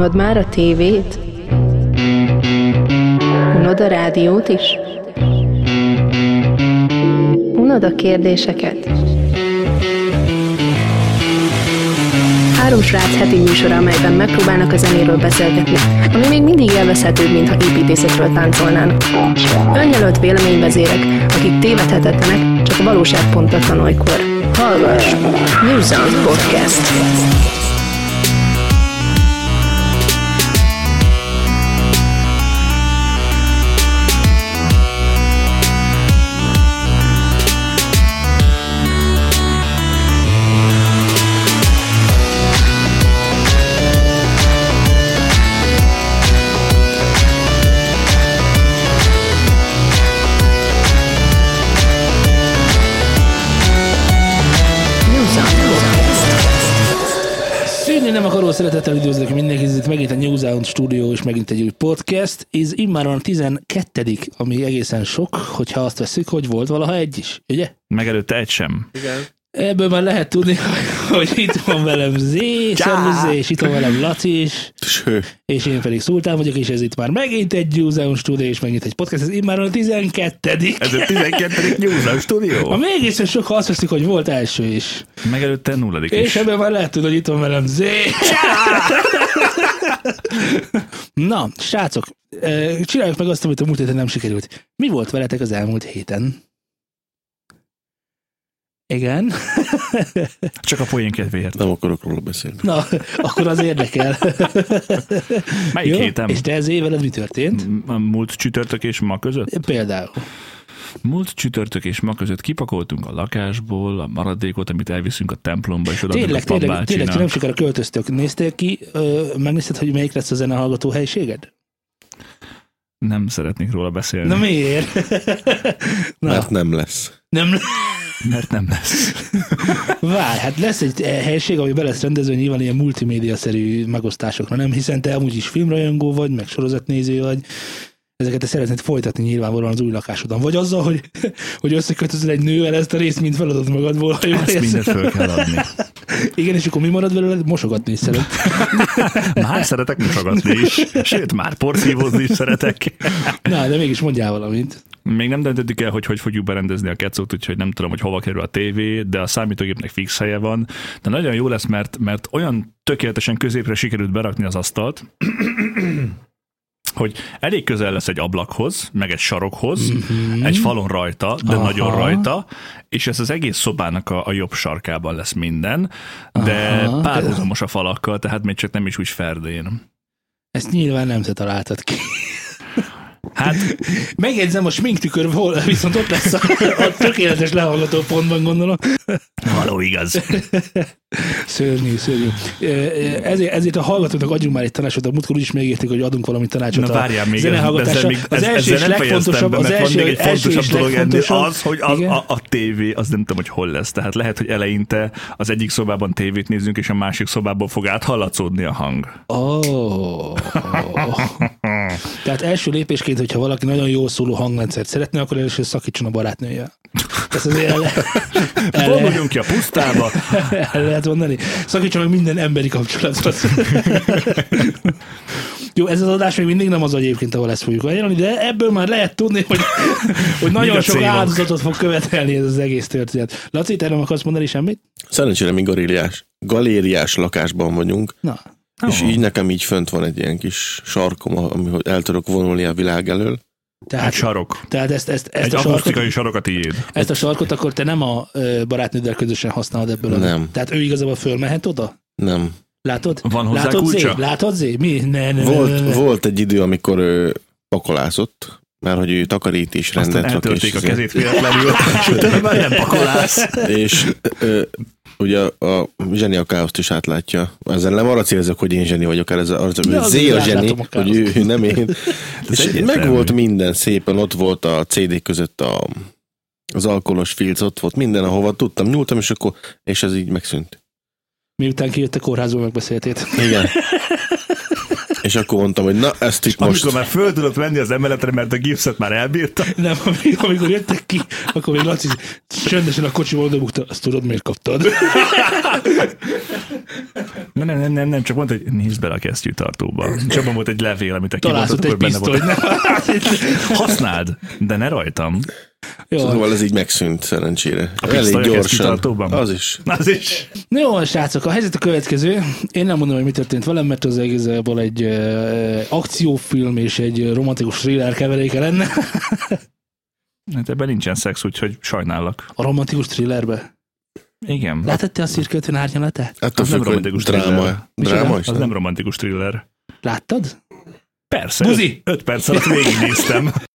Unod már a tévét? Unod a rádiót is? Unod a kérdéseket? Három srác heti műsora, amelyben megpróbálnak a zenéről beszélgetni, ami még mindig élvezhetőbb, mintha építészetről táncolnának. Önjelölt véleményvezérek, akik tévedhetetlenek, csak a valóság pontatlan olykor. Hallgass! New Sound Podcast. Akaró szeretettel üdvözlök mindenkit, ez itt megint a New Sound Studio és megint egy új podcast. Ez immáron a 12 ami egészen sok, hogyha azt veszük, hogy volt valaha egy is, ugye? Megelőtte egy sem. Ebből már lehet tudni, hogy itt van velem Zé, szervusz és itt van velem Laci is, Ső. és én pedig Szultán vagyok, és ez itt már megint egy New Sound Studio, és megint egy podcast, ez immáron a 12 Ez a 12. News A Studio. még egészen sok, ha azt veszik, hogy volt első is. Megelőtte nulladik És is. ebben már lehet tudni, hogy itt van velem Zé. Na, srácok, eh, csináljuk meg azt, amit a múlt héten nem sikerült. Mi volt veletek az elmúlt héten? Igen. Csak a poén kedvéért. Nem akarok róla beszélni. Na, akkor az érdekel. Melyik Jó? héten? És te Zé, veled mi történt? A múlt csütörtök és ma között? Például. Múlt csütörtök és ma között kipakoltunk a lakásból a maradékot, amit elviszünk a templomba, és oda Tényleg, tényleg, tényleg, ti nem sokára költöztök. Néztél ki, ö, megnézted, hogy melyik lesz a zenehallgató helységed? Nem szeretnék róla beszélni, Na miért? Na, Mert nem lesz. nem, mert nem lesz. Várj, hát lesz egy eh, helység, ami be lesz rendezve nyilván ilyen multimédia-szerű megosztásokra, nem? Hiszen te amúgy is filmrajongó vagy, meg sorozatnéző vagy, ezeket te szeretnéd folytatni nyilvánvalóan az új lakásodon. Vagy azzal, hogy, hogy összekötözöl egy nővel ezt a részt, mint feladod magadból. Ha Ezt érzem. mindent föl kell adni. Igen, és akkor mi marad belőle? Mosogatni is szeret. Már szeretek mosogatni is, sőt, már porszívozni is szeretek. Na, de mégis mondjál valamit. Még nem döntöttük el, hogy hogy fogjuk berendezni a kecót, úgyhogy nem tudom, hogy hova kerül a tévé, de a számítógépnek fix helye van. De nagyon jó lesz, mert, mert olyan tökéletesen középre sikerült berakni az asztalt, hogy elég közel lesz egy ablakhoz, meg egy sarokhoz, mm-hmm. egy falon rajta, de Aha. Nagyon rajta, és ez az egész szobának a, a jobb sarkában lesz minden, de. Aha. párhuzamos a falakkal, tehát még csak nem is úgy ferdén. Ezt nyilván nem te találtad ki. Hát Megjegyzem, a sminktükör hol, viszont ott lesz a, a tökéletes lehallgató pontban, gondolom. való igaz. Szörnyű, szörnyű. Ezért, ezért a hallgatóknak adjunk már egy tanácsot, a múltkor is megérték, hogy adunk valami tanácsot. Na a várjál még, ezzel még, az első és ezzel legfontosabb, be, az mert van első, még egy első fontosabb dolog ennél, az, hogy az, Igen? a, a tévé, az nem tudom, hogy hol lesz. Tehát lehet, hogy eleinte az egyik szobában tévét nézzünk, és a másik szobából fog áthallatszódni a hang. Oh. Tehát első lépésként, hogyha valaki nagyon jól szóló hangrendszert szeretne, akkor először szakítson a barátnője. Ezt azért el, el, ki a pusztába. el lehet mondani. Szakítson meg minden emberi kapcsolatot. Jó, ez az adás még mindig nem az egyébként, ahol ezt fogjuk ajánlani, de ebből már lehet tudni, hogy, hogy nagyon sok célok? áldozatot fog követelni ez az egész történet. Laci, te nem akarsz mondani semmit? Szerencsére mi galériás, galériás lakásban vagyunk, Na, és így nekem így fönt van egy ilyen kis sarkom, amihoz el tudok vonulni a világ elől. Egy tehát, sarok. tehát ezt, ezt, ezt, Egy a akusztikai sarok a tiéd. ezt a sarkot akkor te nem a barátnőddel közösen használod ebből. a- Nem. Tehát ő igazából fölmehet oda? Nem. Látod? Van hozzá Látod, kulcsa? Zé? Látod, Zé? Mi? Ne, ne, ne, ne, Volt, ne. volt egy idő, amikor ő pakolászott, mert hogy ő takarítás Aztán rendet rak, eltörték a és, kezét véletlenül, és már nem pakolász. és ö, ugye a zseni a káoszt is átlátja. Ezzel nem arra célzok, hogy én zseni vagyok, ez De hogy azért Zé a zseni, a hogy ő, ő nem én. és egyértelmű. meg volt minden szépen, ott volt a CD között a, az alkoholos filc, ott volt minden, ahova tudtam, nyúltam, és akkor, és ez így megszűnt. Miután kijött a kórházból megbeszéltét. Igen. És akkor mondtam, hogy na, ezt itt most... Amikor már föl tudott menni az emeletre, mert a gipszet már elbírta. Nem, amikor, jöttek ki, akkor még Laci csöndesen a kocsiból odabukta, azt tudod, miért kaptad? Nem, nem, nem, nem, nem, csak mondta, hogy nézd bele a kesztyűtartóba. És abban volt egy levél, amit ott kimondtad, egy benne volt. nem? Használd, de ne rajtam. Jó, Szóval ez így megszűnt szerencsére. pisztoly Elég a gyorsan. Az is. Az is. Jó, srácok, a helyzet a következő. Én nem mondom, hogy mi történt velem, mert az egészból egy uh, akciófilm és egy romantikus thriller keveréke lenne. Hát ebben nincsen szex, úgyhogy sajnállak. A romantikus thrillerbe. Igen. Látod te a 50 árnyalatát? Attól Az nem romantikus dráma. thriller. Dráma is? Az nem? nem romantikus thriller. Láttad? Persze. Buzi! Öt, öt perc alatt végignéztem.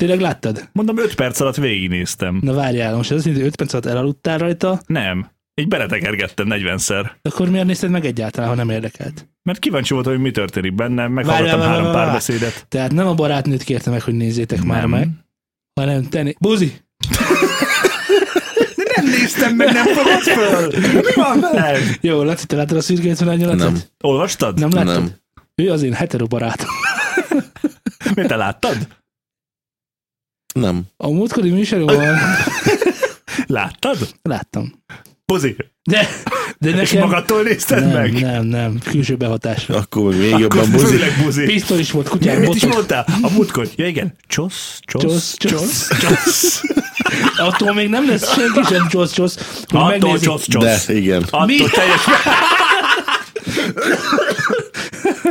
Tényleg láttad? Mondom, öt perc alatt végignéztem. Na várjál, most ez azt jelenti, hogy 5 perc alatt elaludtál rajta, Nem. Így beletekergettem 40-szer. akkor miért nézted meg egyáltalán, ha nem érdekelt? Mert kíváncsi voltam, hogy mi történik benne, meghallgattam Várjál, három várjál, párbeszédet. Tehát nem a barátnőt kérte meg, hogy nézzétek már Nem. meg, hanem te né- Buzi! Nem néztem meg, nem fogod föl! Mi van veled? Jó, Laci, te láttad a 50 árnyalatot? Nem. Olvastad? Nem láttad? Nem. Ő az én hetero barátom. Miért te láttad? Nem. A múltkori műsorban Láttad? láttam. Pozi. De, de És nekem... magadtól nézted nem, meg? nem, nem, külső behatásra. Akkor még Akkor jobban buzi. buzi. Pisztoly is volt, kutyák, Mit is mondtál? A múltkor. Ja igen. Csosz, csosz, Csosz, csosz, csosz. csosz. Attól még nem lesz senki sem csosz-csosz. hogy Attól megnézi- csosz, csosz. De, igen. Attól Mi? teljes...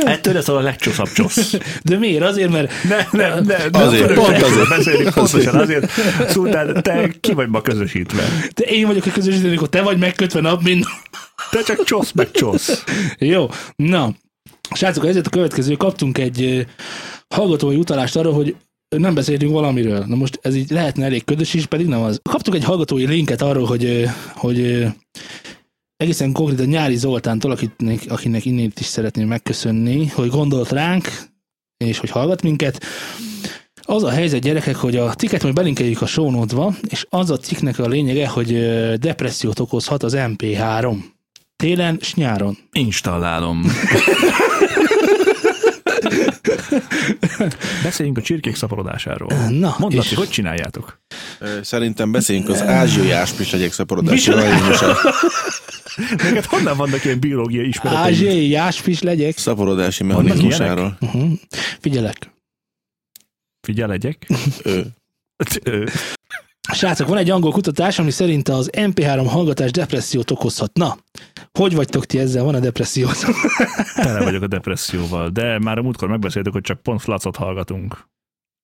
Ettől lesz a legcsoszabb csosz. De miért? Azért, mert Ne, nem, nem, nem. Azért, nem, pont nem, azért. Beszélni, pontosan azért. Szultán, te ki vagy ma közösítve? te én vagyok a közösítő, amikor te vagy megkötve nap, mint... Te csak csosz, meg csosz. Jó, na. Srácok, ezért a következő kaptunk egy hallgatói utalást arra, hogy nem beszéltünk valamiről. Na most ez így lehetne elég ködös is, pedig nem az. Kaptuk egy hallgatói linket arról, hogy, hogy egészen konkrétan Nyári Zoltántól, akinek, akinek innét is szeretném megköszönni, hogy gondolt ránk, és hogy hallgat minket. Az a helyzet, gyerekek, hogy a cikket majd belinkeljük a notes-ba, és az a cikknek a lényege, hogy depressziót okozhat az MP3. Télen és nyáron. Installálom. Beszéljünk a csirkék szaporodásáról. Na, Mondd, és- hogy csináljátok? Szerintem beszéljünk az ázsiai áspislegyek rajongosa. Neked honnan vannak ilyen biológiai ismereteid? Ázsiai jásfis legyek. Szaporodási mechanizmusáról. Uh-huh. Figyelek. Figyelegyek. Ö, Ö, Srácok, van egy angol kutatás, ami szerint az MP3 hallgatás depressziót okozhat. Na, hogy vagytok ti ezzel? Van a depressziót? Tele vagyok a depresszióval, de már a múltkor megbeszéltük, hogy csak pont flacot hallgatunk.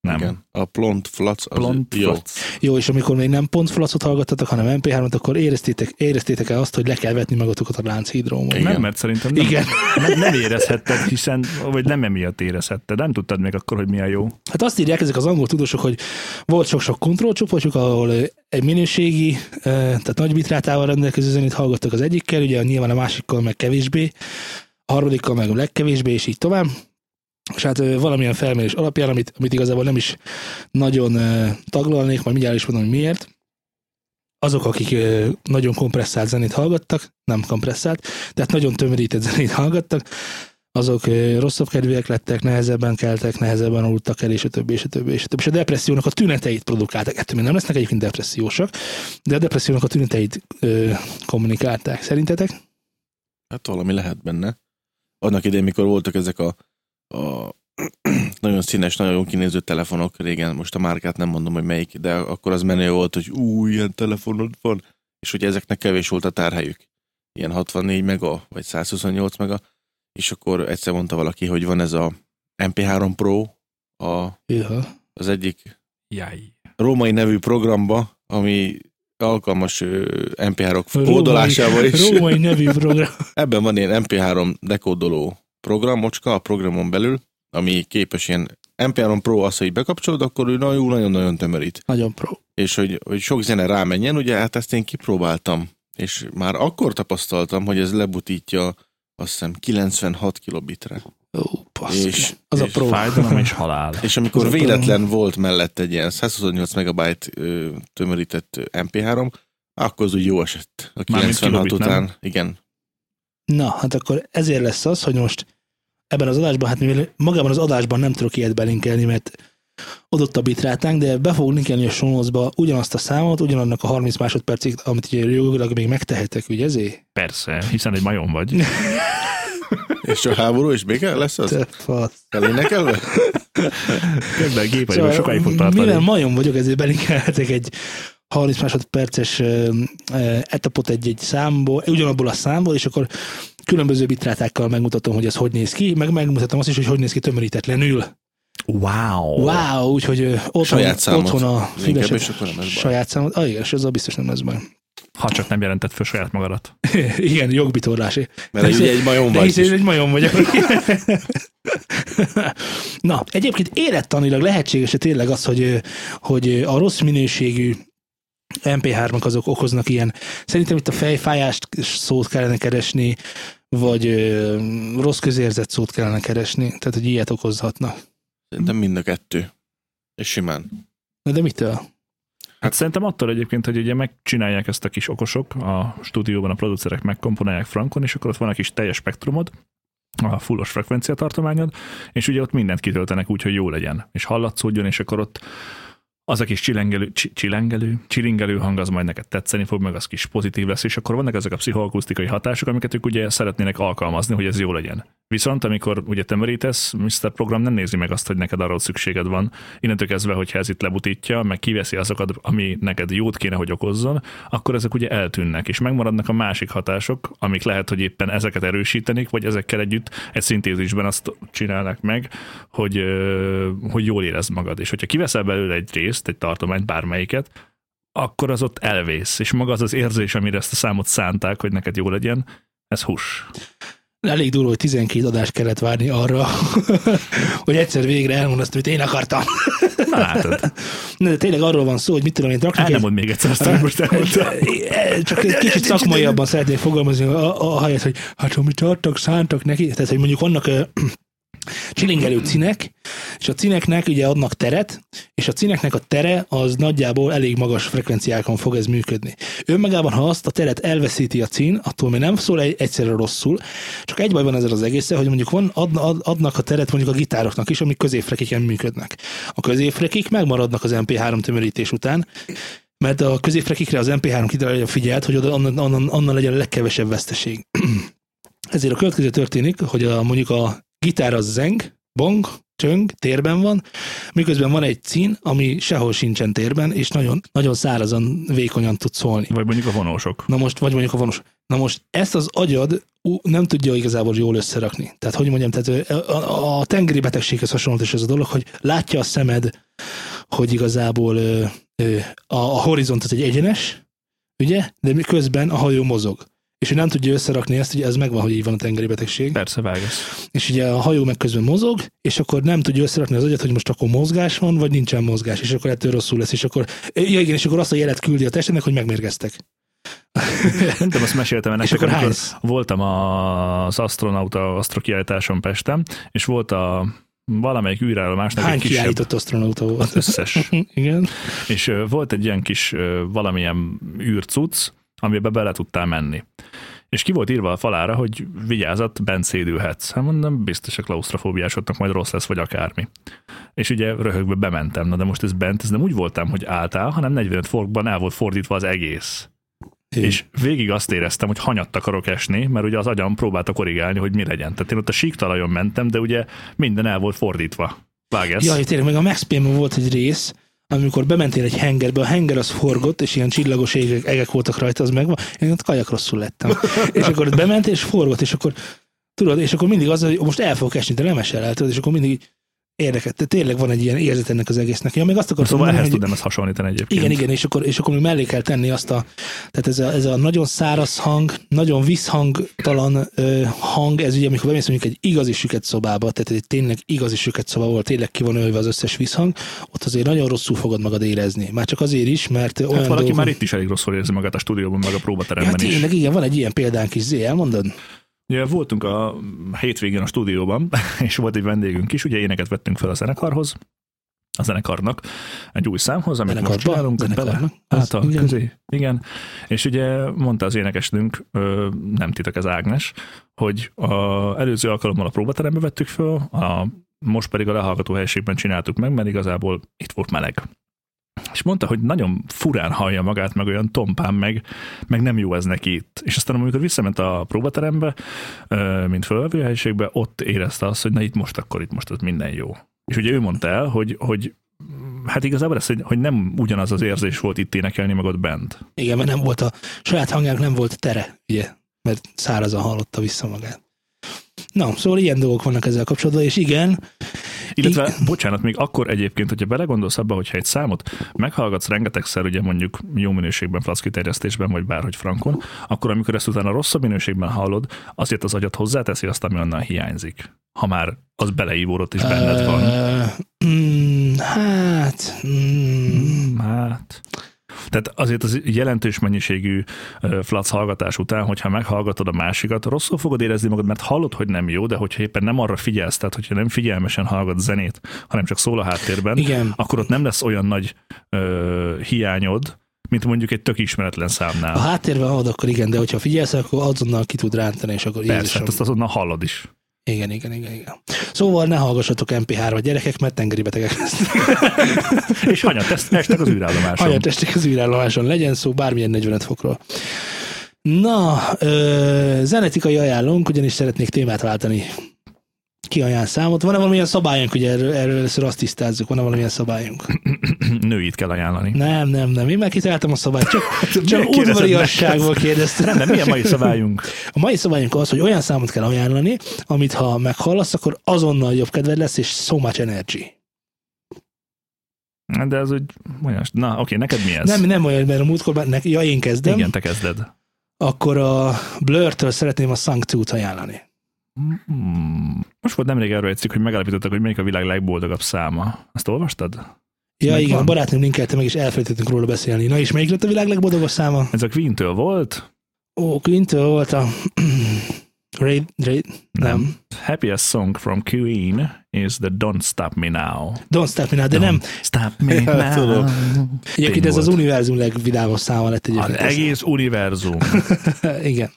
Nem. igen. A plont flac az Plont jó. flac. Jó, és amikor még nem pont flacot hallgattatok, hanem MP3-ot, akkor éreztétek, éreztétek el azt, hogy le kell vetni magatokat a lánchídról. Igen. Nem, mert szerintem nem, Igen. nem, nem érezhetted, hiszen, vagy nem emiatt érezhetted. Nem tudtad még akkor, hogy mi a jó. Hát azt írják ezek az angol tudósok, hogy volt sok-sok kontrollcsoportjuk, ahol ö, egy minőségi, ö, tehát nagy bitrátával rendelkező zenét hallgattak az egyikkel, ugye nyilván a másikkal meg kevésbé, a harmadikkal meg a legkevésbé, és így tovább. És hát valamilyen felmérés alapján, amit, amit igazából nem is nagyon taglalnék, majd mindjárt is mondom, hogy miért, azok, akik nagyon kompresszált zenét hallgattak, nem kompresszált, tehát nagyon tömörített zenét hallgattak, azok rosszabb kedvűek lettek, nehezebben keltek, nehezebben aludtak el, és a többi, és a többi, és a többi. És a depressziónak a tüneteit produkálták. Ettől még nem lesznek egyébként depressziósak, de a depressziónak a tüneteit ö, kommunikálták. Szerintetek? Hát valami lehet benne. Annak idején, mikor voltak ezek a, a nagyon színes, nagyon kinéző telefonok régen, most a márkát nem mondom, hogy melyik, de akkor az menő volt, hogy ú, ilyen telefonod van, és hogy ezeknek kevés volt a tárhelyük. Ilyen 64 mega, vagy 128 mega, és akkor egyszer mondta valaki, hogy van ez a MP3 Pro, a, Ja. az egyik Jaj. római nevű programba, ami alkalmas ö, MP3-ok Római- kódolásával is. Római nevű program. Ebben van ilyen MP3 dekódoló programocska a programon belül, ami képes ilyen MP3 Pro az, hogy bekapcsolod, akkor ő nagyon- nagyon-nagyon tömörít. Nagyon pro. És hogy, hogy sok zene rámenjen, ugye hát ezt én kipróbáltam. És már akkor tapasztaltam, hogy ez lebutítja azt hiszem 96 kilobitre. Ó, baszki. És- az a és pro. Fájdalom és halál. És amikor a véletlen volt mellett egy ilyen 128 megabyte ö, tömörített MP3, akkor az úgy jó esett. A Mármint 96 kilobit, nem? után. Igen. Na, hát akkor ezért lesz az, hogy most ebben az adásban, hát mivel magában az adásban nem tudok ilyet belinkelni, mert adott a bitrátánk, de be fogunk linkelni a sonozba ugyanazt a számot, ugyanannak a 30 másodpercig, amit ugye jogilag még megtehetek, ugye ezért? Persze, hiszen egy majom vagy. És a háború is béke lesz az? Te fasz. Elénekelve? Közben gépeiben szóval, sokáig fog tartani. Mivel majom vagyok, ezért belinkelhetek egy 30 másodperces etapot egy-egy számból, ugyanabból a számból, és akkor különböző bitrátákkal megmutatom, hogy ez hogy néz ki, meg megmutatom azt is, hogy hogy néz ki tömörítetlenül. Wow. Wow, úgyhogy otthon, Saját számot. otthon a baj. saját számot. Ah, igen, és ezzel biztos nem lesz baj. Ha csak nem jelentett föl saját magadat. igen, jogbitorlási. Mert ugye egy majom vagy. hiszen én egy majom vagyok. Na, egyébként élettanilag lehetséges tényleg az, hogy, hogy a rossz minőségű MP3-ak azok okoznak ilyen. Szerintem itt a fejfájást szót kellene keresni, vagy ö, rossz közérzet szót kellene keresni, tehát hogy ilyet okozhatnak. Szerintem mind a kettő. És simán. Na de mitől? Hát szerintem attól egyébként, hogy ugye megcsinálják ezt a kis okosok, a stúdióban a producerek megkomponálják frankon, és akkor ott van egy kis teljes spektrumod, a fullos frekvenciatartományod, és ugye ott mindent kitöltenek úgy, hogy jó legyen, és hallatszódjon, és akkor ott az a kis csilengelő, csi- csilengelő, csilingelő hang az majd neked tetszeni fog, meg az kis pozitív lesz, és akkor vannak ezek a pszichoakusztikai hatások, amiket ők ugye szeretnének alkalmazni, hogy ez jó legyen. Viszont amikor ugye tömörítesz, Mr. Program nem nézi meg azt, hogy neked arról szükséged van. Innentől kezdve, hogyha ez itt lebutítja, meg kiveszi azokat, ami neked jót kéne, hogy okozzon, akkor ezek ugye eltűnnek, és megmaradnak a másik hatások, amik lehet, hogy éppen ezeket erősítenik, vagy ezekkel együtt egy szintézisben azt csinálnak meg, hogy, hogy jól érezd magad. És hogyha kiveszel belőle egy részt, egy tartományt, bármelyiket, akkor az ott elvész, és maga az az érzés, amire ezt a számot szánták, hogy neked jó legyen, ez hús. Elég durva, hogy 12 adást kellett várni arra, hogy egyszer végre elmond azt, amit én akartam. Na látod, Na, de tényleg arról van szó, hogy mit tudom én, el raknak nem mond még egyszer azt, amit most elmondtam. Csak egy kicsit szakmaiabban szeretnék fogalmazni, a, a, helyet, hogy hát amit adtak, szántak neki, tehát hogy mondjuk vannak csilingelő cinek, és a cineknek ugye adnak teret, és a cineknek a tere az nagyjából elég magas frekvenciákon fog ez működni. Önmagában, ha azt a teret elveszíti a cín, attól még nem szól egy, egyszerre rosszul, csak egy baj van ezzel az egészen, hogy mondjuk van, ad, ad, adnak a teret mondjuk a gitároknak is, amik középfrekiken működnek. A középfrekik megmaradnak az MP3 tömörítés után, mert a középfrekikre az MP3 kitalálja figyelt, hogy oda, onnan, onnan, onnan legyen a legkevesebb veszteség. Ezért a következő történik, hogy a, mondjuk a gitár az zeng, bong, csöng, térben van, miközben van egy cín, ami sehol sincsen térben, és nagyon, nagyon szárazan, vékonyan tud szólni. Vagy mondjuk a vonósok. Na most, vagy mondjuk a vonos. Na most ezt az agyad nem tudja igazából jól összerakni. Tehát, hogy mondjam, tehát a, a tengeri betegséghez hasonlít is ez a dolog, hogy látja a szemed, hogy igazából ö, ö, a, a horizont az egy egyenes, ugye, de közben a hajó mozog. És ő nem tudja összerakni ezt, hogy ez megvan, hogy így van a tengeri betegség. Persze, vágasz. És ugye a hajó meg közben mozog, és akkor nem tudja összerakni az agyat, hogy most akkor mozgás van, vagy nincsen mozgás, és akkor ettől rosszul lesz, és akkor, ja igen, és akkor azt a jelet küldi a testednek, hogy megmérgeztek. Nem tudom, azt meséltem el És akkor amikor hánysz? voltam az astronauta asztrokiállításon Pestem, és volt a valamelyik űrállomásnak Hány egy kisebb, kiállított asztronauta volt? az összes. igen. És volt egy ilyen kis valamilyen űrcuc, amiben bele tudtál menni. És ki volt írva a falára, hogy vigyázat, bent szédülhetsz. Hát mondom, biztos a klaustrofóbiásodnak majd rossz lesz, vagy akármi. És ugye röhögve bementem, na de most ez bent, ez nem úgy voltam, hogy álltál, hanem 45 fokban el volt fordítva az egész. És végig azt éreztem, hogy hanyat akarok esni, mert ugye az agyam próbálta korrigálni, hogy mi legyen. Tehát én ott a síktalajon mentem, de ugye minden el volt fordítva. Vág ez? Jaj, tényleg, meg a Max Payne volt egy rész, amikor bementél egy hengerbe, a henger az forgott, és ilyen csillagos égek, egek voltak rajta, az megvan, én ott kajak rosszul lettem. és akkor ott bementél, és forgott, és akkor tudod, és akkor mindig az, hogy most el fogok esni, de nem esel el, tudod, és akkor mindig érdekes. Tehát tényleg van egy ilyen érzet ennek az egésznek. Ja, még azt akartam Szóval ehhez mondani, hogy- tudnám ezt hasonlítani egyébként. igen, igen, és akkor, és akkor még mellé kell tenni azt a, tehát ez a, ez a nagyon száraz hang, nagyon visszhangtalan ö, hang, ez ugye, amikor bemész mondjuk egy igazi süket szobába, tehát egy tényleg igazi süket szoba, ahol tényleg ki van ölve az összes visszhang, ott azért nagyon rosszul fogod magad érezni. Már csak azért is, mert olyan Hát valaki dolgok- már itt is elég rosszul érzi magát a stúdióban, meg a ja, próbateremben is. tényleg, igen, van egy ilyen példánk is, Zé, elmondod? Ugye voltunk a hétvégén a stúdióban, és volt egy vendégünk is, ugye éneket vettünk fel a zenekarhoz, a zenekarnak egy új számhoz, amit most Zenekarba? csinálunk, Zenekarnak? bele, hát a igen. közé, igen. És ugye mondta az énekesnünk, nem titok ez Ágnes, hogy a előző alkalommal a próbaterembe vettük föl, a, most pedig a lehallgató helységben csináltuk meg, mert igazából itt volt meleg. És mondta, hogy nagyon furán hallja magát, meg olyan tompán, meg, meg nem jó ez neki itt. És aztán amikor visszament a próbaterembe, mint fölvevő helyiségbe, ott érezte azt, hogy na itt most akkor itt most az minden jó. És ugye ő mondta el, hogy, hogy hát igazából ez, hogy, hogy nem ugyanaz az érzés volt itt énekelni, meg ott bent. Igen, mert nem volt a saját hangjának nem volt tere, ugye, mert szárazan hallotta vissza magát. Na, szóval ilyen dolgok vannak ezzel kapcsolatban, és igen, Illetve, bocsánat, még akkor egyébként, hogyha belegondolsz abba, hogyha egy számot meghallgatsz rengetegszer, ugye mondjuk jó minőségben, flackiterjesztésben, vagy bárhogy frankon, akkor amikor ezt utána rosszabb minőségben hallod, azért az agyat hozzáteszi azt, ami onnan hiányzik. Ha már az beleívódott és benned van. Mm, hát, mm, Hát... Tehát azért az jelentős mennyiségű flac hallgatás után, hogyha meghallgatod a másikat, rosszul fogod érezni magad, mert hallod, hogy nem jó, de hogyha éppen nem arra figyelsz, tehát hogyha nem figyelmesen hallgat zenét, hanem csak szól a háttérben, igen, akkor ott nem lesz olyan nagy ö, hiányod, mint mondjuk egy tök ismeretlen a számnál. háttérben hallod, akkor igen, de hogyha figyelsz, akkor azonnal ki tud rántani, és akkor Persze, hát azt azonnal hallod is. Igen, igen, igen, igen. Szóval ne hallgassatok MP3-ra gyerekek, mert tengeri betegek lesznek. És hanyat ezt estek az űrállomáson. Hanyat estek az űrállomáson, legyen szó bármilyen 45 fokról. Na, ö, zenetikai ajánlónk, ugyanis szeretnék témát váltani. Ki ajánl számot? Van-e valamilyen szabályunk, ugye erről, erről először azt tisztázzuk, van-e valamilyen szabályunk? Nőit kell ajánlani. Nem, nem, nem, én már kitaláltam a szabályt, csak, csak udvariasságból kérdeztem. Nem, milyen mai szabályunk? A mai szabályunk az, hogy olyan számot kell ajánlani, amit ha meghallasz, akkor azonnal jobb kedved lesz, és so much energy. De ez úgy olyan... Na, oké, neked mi ez? Nem, nem olyan, mert a múltkor, már nek, ja, én kezdem, Igen, te kezded. akkor a Blur-től szeretném a Sunk 2-t ajánlani. Hmm. Most volt nemrég erről egy cikk, hogy megállapítottak, hogy melyik a világ legboldogabb száma. Ezt olvastad? Ja, Meg igen, a barátnőm linkelte meg, és elfelejtettünk róla beszélni. Na és melyik lett a világ legboldogabb száma? Ez a Queen-től volt? Ó, Queen-től volt a... Ray, Ray, nem. Happiest song from Queen is the Don't Stop Me Now. Don't Stop Me Now, de nem. Stop me now. tudom. Egyébként ez az volt. univerzum legvidámabb száma lett Az egyébként. egész univerzum. Igen.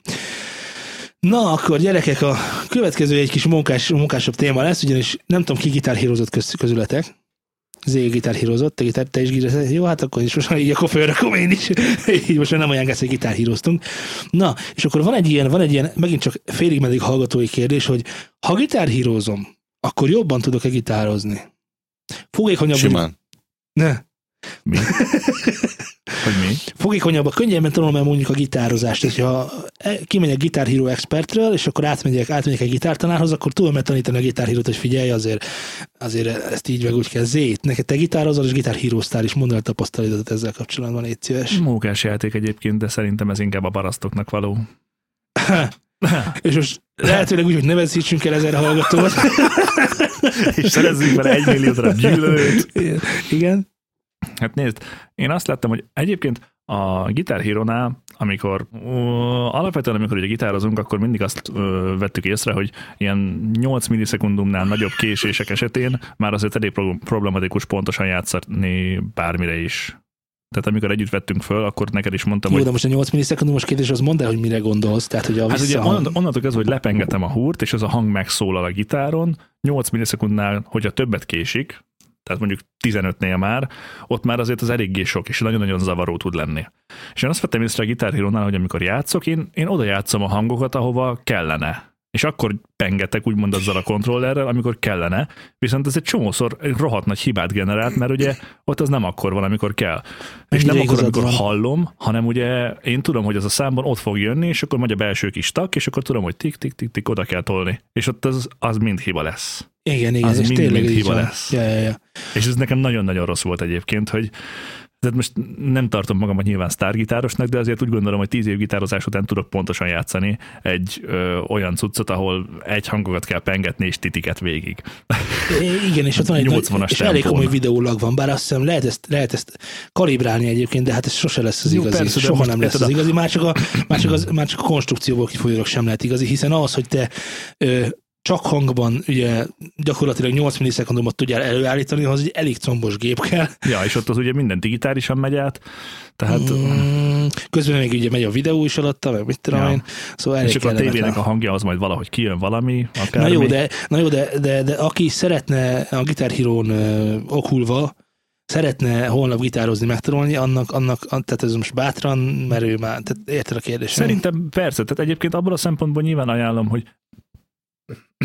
Na, akkor gyerekek, a következő egy kis munkás, munkásabb téma lesz, ugyanis nem tudom, ki gitárhírozott köz, közületek. Zé gitárhírozott, te, gitár, te is gitár, jó, hát akkor is most így akkor fölrakom én is. így most már nem olyan gáz, hogy gitárhíroztunk. Na, és akkor van egy ilyen, van egy ilyen, megint csak félig meddig hallgatói kérdés, hogy ha gitárhírozom, akkor jobban tudok-e gitározni? Fogékonyabb, Simán. ne, Mi? Hogy mi? fogékonyabb, könnyebben tanulom el mondjuk a gitározást. És ha kimegyek Guitar Hero Expertről, és akkor átmegyek, átmegyek egy gitártanárhoz, akkor tudom meg tanítani a Guitar Hero-t, hogy figyelj, azért, azért ezt így meg úgy kell. Zét, neked te gitározol, és Guitar is mondd el tapasztalatodat ezzel kapcsolatban, légy szíves. Mókás játék egyébként, de szerintem ez inkább a parasztoknak való. És most lehetőleg úgy, hogy ne veszítsünk el ezer hallgatót. És szerezzünk vele egy millió darab gyűlölőt. Igen. Hát nézd, én azt láttam, hogy egyébként a Guitar Hero-nál, amikor ó, alapvetően amikor ugye gitározunk, akkor mindig azt ö, vettük észre, hogy ilyen 8 millisekundumnál nagyobb késések esetén már azért elég pro- problematikus pontosan játszani bármire is. Tehát amikor együtt vettünk föl, akkor neked is mondtam, Jó, hogy de most a 8 millisekundumos kérdés, az mondd el, hogy mire gondolsz. Tehát, hogy a Hát ugye vissza... onnan- onnantól kezdve, hogy lepengetem a húrt, és az a hang megszólal a gitáron, 8 millisekundnál, hogyha többet késik, tehát mondjuk 15-nél már, ott már azért az eléggé sok, és nagyon-nagyon zavaró tud lenni. És én azt vettem észre a Guitar Hero-nál, hogy amikor játszok, én, én oda játszom a hangokat, ahova kellene. És akkor pengetek úgymond azzal a kontrollerrel, amikor kellene, viszont ez egy csomószor egy rohadt nagy hibát generált, mert ugye ott az nem akkor van, amikor kell. És Mennyire nem akkor, amikor van. hallom, hanem ugye én tudom, hogy az a számban ott fog jönni, és akkor megy a belső kis tak, és akkor tudom, hogy tik, tik, tik, tik, oda kell tolni. És ott az, az mind hiba lesz. Igen, igen, az és mind- tényleg mind hiba van. lesz. Ja, ja, ja. És ez nekem nagyon-nagyon rossz volt egyébként, hogy tehát most nem tartom magamat nyilván sztárgitárosnak, de azért úgy gondolom, hogy tíz év gitározás után tudok pontosan játszani egy ö, olyan cuccot, ahol egy hangokat kell pengetni, és titiket végig. Igen, és ott van egy 80-as nagy, és elég komoly videólag van, bár azt hiszem lehet ezt, lehet ezt kalibrálni egyébként, de hát ez sose lesz az Jó, igazi. persze, Soha nem lesz az a- igazi, már csak a, már csak, az, már csak a konstrukcióból kifolyólag sem lehet igazi, hiszen az, hogy te ö, csak hangban ugye gyakorlatilag 8 millisekundumot tudjál előállítani, ahhoz egy elég combos gép kell. Ja, és ott az ugye minden digitálisan megy át, tehát... Mm, közben még ugye megy a videó is alatta, meg mit tudom Ja. én. Szóval elég és akkor a tévének a hangja az majd valahogy kijön valami, Na akármi. jó, de, na jó de, de, de aki szeretne a ö, okulva, szeretne holnap gitározni, megtanulni, annak, annak, tehát ez most bátran, mert ő már, tehát érted a kérdést. Szerintem persze, tehát egyébként abból a szempontból nyilván ajánlom, hogy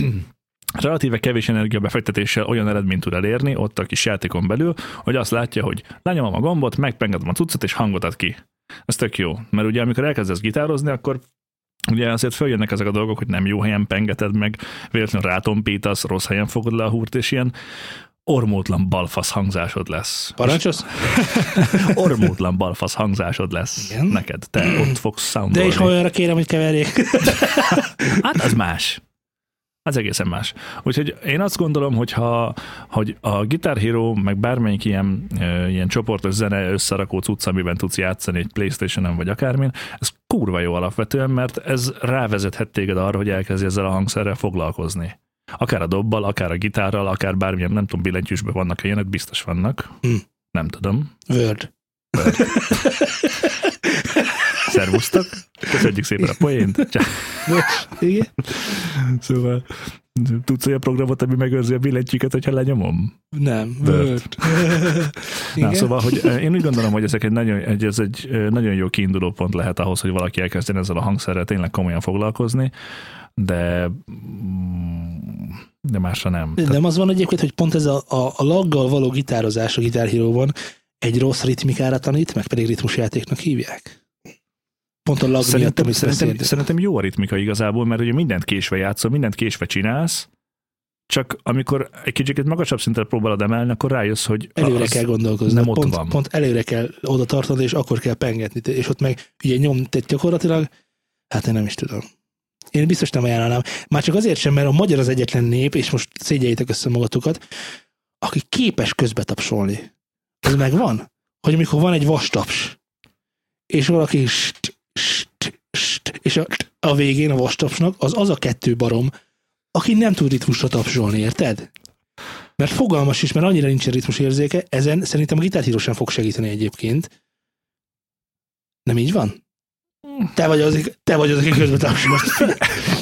relatíve kevés energiabefektetéssel olyan eredményt tud elérni ott a kis játékon belül, hogy azt látja, hogy lenyomom a gombot, megpengedem a cuccot, és hangot ad ki. Ez tök jó, mert ugye amikor elkezdesz gitározni, akkor ugye azért följönnek ezek a dolgok, hogy nem jó helyen pengeted meg, véletlenül rátompítasz, rossz helyen fogod le a húrt, és ilyen ormótlan balfasz hangzásod lesz. Parancsolsz? Ormótlan balfasz hangzásod lesz Igen. neked. Te ott fogsz De soundolni. és ha olyanra kérem, hogy keverjék. Hát az más. Az egészen más. Úgyhogy én azt gondolom, hogy ha hogy a Guitar Hero, meg bármelyik ilyen, ilyen csoportos zene összerakó cucc, amiben tudsz játszani egy Playstation-en vagy akármin, ez kurva jó alapvetően, mert ez rávezethet téged arra, hogy elkezdj ezzel a hangszerrel foglalkozni. Akár a dobbal, akár a gitárral, akár bármilyen, nem tudom, billentyűsben vannak ilyenek, biztos vannak. Hm. Nem tudom. Word. Szervusztok! Köszönjük szépen a poént! Bocs. Igen? Szóval tudsz olyan programot, ami megőrzi a billentyűket, hogyha lenyomom? Nem. Word. Na, szóval, hogy eh, én úgy gondolom, hogy ezek egy nagyon, egy, ez egy eh, nagyon jó kiinduló pont lehet ahhoz, hogy valaki elkezdjen ezzel a hangszerrel tényleg komolyan foglalkozni, de mm, de másra nem. Tehát, Nem az van egyébként, hogy pont ez a, a, a laggal való gitározás a Guitar Hero-ban egy rossz ritmikára tanít, meg pedig ritmusjátéknak hívják. Pont a lag szerintem, amit szerintem, beszéltünk. szerintem jó a ritmika igazából, mert ugye mindent késve játszol, mindent késve csinálsz, csak amikor egy kicsit magasabb szintre próbálod emelni, akkor rájössz, hogy Előre kell gondolkozni. nem ott pont, van. pont előre kell oda tartani, és akkor kell pengetni. És ott meg ugye nyom, tehát gyakorlatilag, hát én nem is tudom. Én biztos nem ajánlanám. Már csak azért sem, mert a magyar az egyetlen nép, és most szégyeljétek össze magatokat, aki képes közbetapsolni. Ez megvan? Hogy amikor van egy vastaps, és valaki st, st, st, és a, a végén a vastapsnak az az a kettő barom, aki nem tud ritmusra tapsolni, érted? Mert fogalmas is, mert annyira nincsen ritmus érzéke, ezen szerintem a gitárhíró sem fog segíteni egyébként. Nem így van? Te vagy az, te vagy az, aki közben tapsol.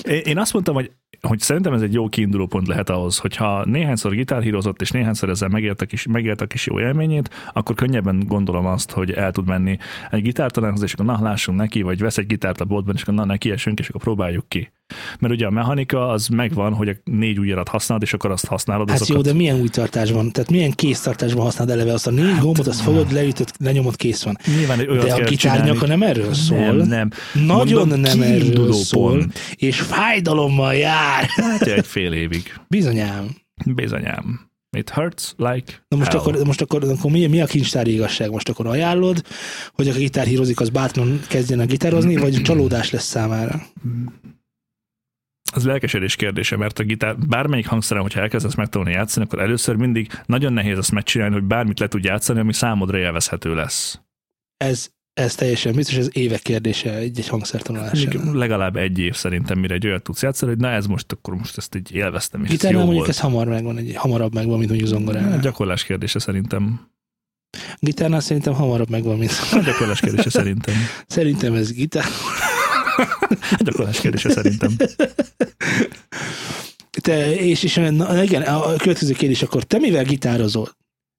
Én én azt mondtam, hogy, hogy szerintem ez egy jó kiinduló pont lehet ahhoz, hogyha néhányszor gitárhírozott, és néhányszor ezzel megélte a kis, megélte a kis jó élményét, akkor könnyebben gondolom azt, hogy el tud menni egy gitártanárhoz, és akkor na, lássunk neki, vagy vesz egy gitárt a boltban, és akkor na, neki esünk, és akkor próbáljuk ki. Mert ugye a mechanika az megvan, hogy a négy ujjarat használod, és akkor azt használod. Hát jó, azokat. de milyen új tartásban? Tehát milyen kéztartásban használod eleve azt a négy gombot, azt fogod, leütöd, lenyomod, kész van. Nyilván egy De a gitárnyaka nem erről szól. Nem, nem. Nagyon Mondom, nem erről szól, pont. és fájdalommal jár. Hát egy fél évig. Bizonyám. Bizonyám. It hurts like Na most hell. akkor, most akkor, akkor mi, mi a kincstári igazság? Most akkor ajánlod, hogy aki gitárhírozik, az bátran kezdjen a gitározni, vagy csalódás lesz számára? Ez lelkesedés kérdése, mert a gitár, bármelyik hangszeren, hogyha elkezdesz megtanulni játszani, akkor először mindig nagyon nehéz azt megcsinálni, hogy bármit le tud játszani, ami számodra élvezhető lesz. Ez, ez teljesen biztos, ez évek kérdése egy-egy hangszer Mondjuk tanulásánál. legalább egy év szerintem, mire egy olyat tudsz játszani, hogy na ez most, akkor most ezt így élveztem, és Gitárnál jó mondjuk volt. ez hamar megvan, egy, hamarabb megvan, mint mondjuk zongoránál. gyakorlás kérdése szerintem. Gitárnál szerintem hamarabb megvan, mint Hát, gyakorlás kérdése szerintem. Szerintem ez gitár. Hát, gyakorlás kérdése szerintem. Te, és, és na, igen, a következő kérdés, akkor te mivel gitározol?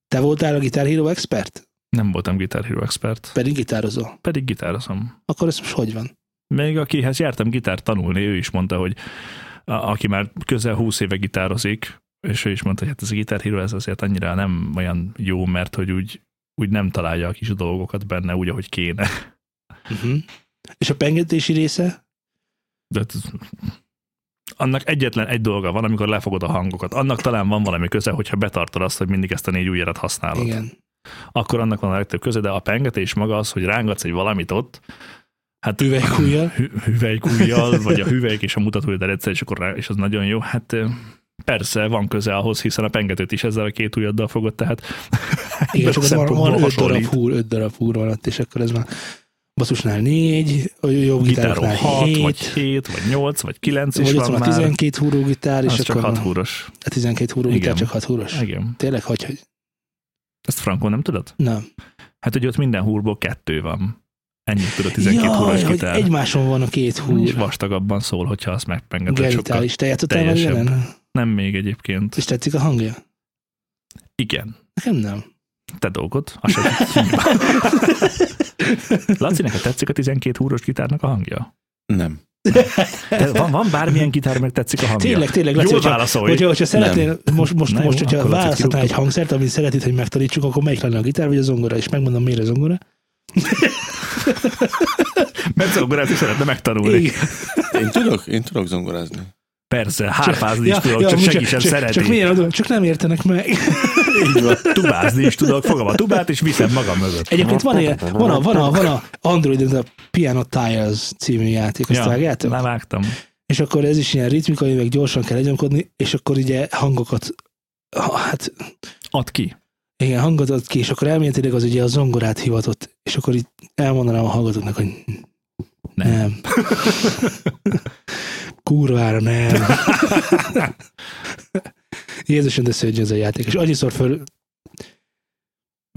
Te voltál a Guitar Hero expert? Nem voltam Guitar Hero expert, Pedig gitározol. pedig gitározom. Akkor ez most hogy van? Még akihez jártam gitárt tanulni, ő is mondta, hogy a, aki már közel 20 éve gitározik, és ő is mondta, hogy hát ez a Guitar Hero ez azért annyira nem olyan jó, mert hogy úgy, úgy nem találja a kis dolgokat benne úgy, ahogy kéne. Uh-huh. És a pengetési része? De annak egyetlen egy dolga van, amikor lefogod a hangokat. Annak talán van valami köze, hogyha betartod azt, hogy mindig ezt a négy ujjarat használod. Igen. Akkor annak van a legtöbb köze, de a pengetés maga az, hogy rángatsz egy valamit ott, hát Hüvelykujjal? hü- hüvelykujjal, vagy a hüvelyk és a mutatójad egyszer, és akkor rá, és az nagyon jó. Hát persze van köze ahhoz, hiszen a pengetőt is ezzel a két ujjaddal fogod, tehát Igen, csak van, van öt darab húr, öt darab húr van ott, és akkor ez már basszusnál 4, a jobb Gitáron 6, 7, vagy 7, vagy 8, vagy 9 is vagy ott van van a már. 12 húró gitár, és csak akkor 6 húros. a 12 húró gitár Igen. csak 6 húros. Igen. Tényleg, hogy, hogy Ezt frankon nem tudod? nem. Hát, hogy ott minden húrból kettő van. Ennyit tud a 12 Jaj, húros hogy gitár. egymáson van a két És húr. vastagabban szól, hogyha azt megpengeted sokkal. Genitális. Te játszottál már? Nem még egyébként. És tetszik a hangja? Igen. Nekem nem. Te dolgod. Hiba. Laci, neked tetszik a 12 húros gitárnak a hangja? Nem. De van, van bármilyen gitár, meg tetszik a hangja? Tényleg, tényleg, Laci, Jól hogyha, válaszolj. hogyha, hogyha szeretnél, most, most, Na jó, most hogyha választhatnál egy hangszert, amit szeretnéd, hogy megtanítsuk, akkor melyik lenne a gitár vagy a zongora, és megmondom, miért a zongora. Mert zongorát is szeretne megtanulni. Igen. Én tudok, én tudok zongorázni. Persze, hárpázni is tudok, csak amúgy senki sem csak, szereti. Csak milyen adó, csak nem értenek meg. Így van. Tubázni is tudok, fogom a tubát, és viszem magam mögött. Egyébként van, ilyen, van, a, van, a, van a Android, a Piano Tiles című játék, azt ja, vágjátok? már vágtam. És akkor ez is ilyen ritmikai, meg gyorsan kell egyönkodni, és akkor ugye hangokat, ha- hát Add ki. igen, hangot ad ki, és akkor elméletileg az ugye a zongorát hivatott, és akkor itt elmondanám a hallgatóknak, hogy Nem. nem. Kurvára nem. Jézusom, de szörnyű ez a játék, és annyiszor föl,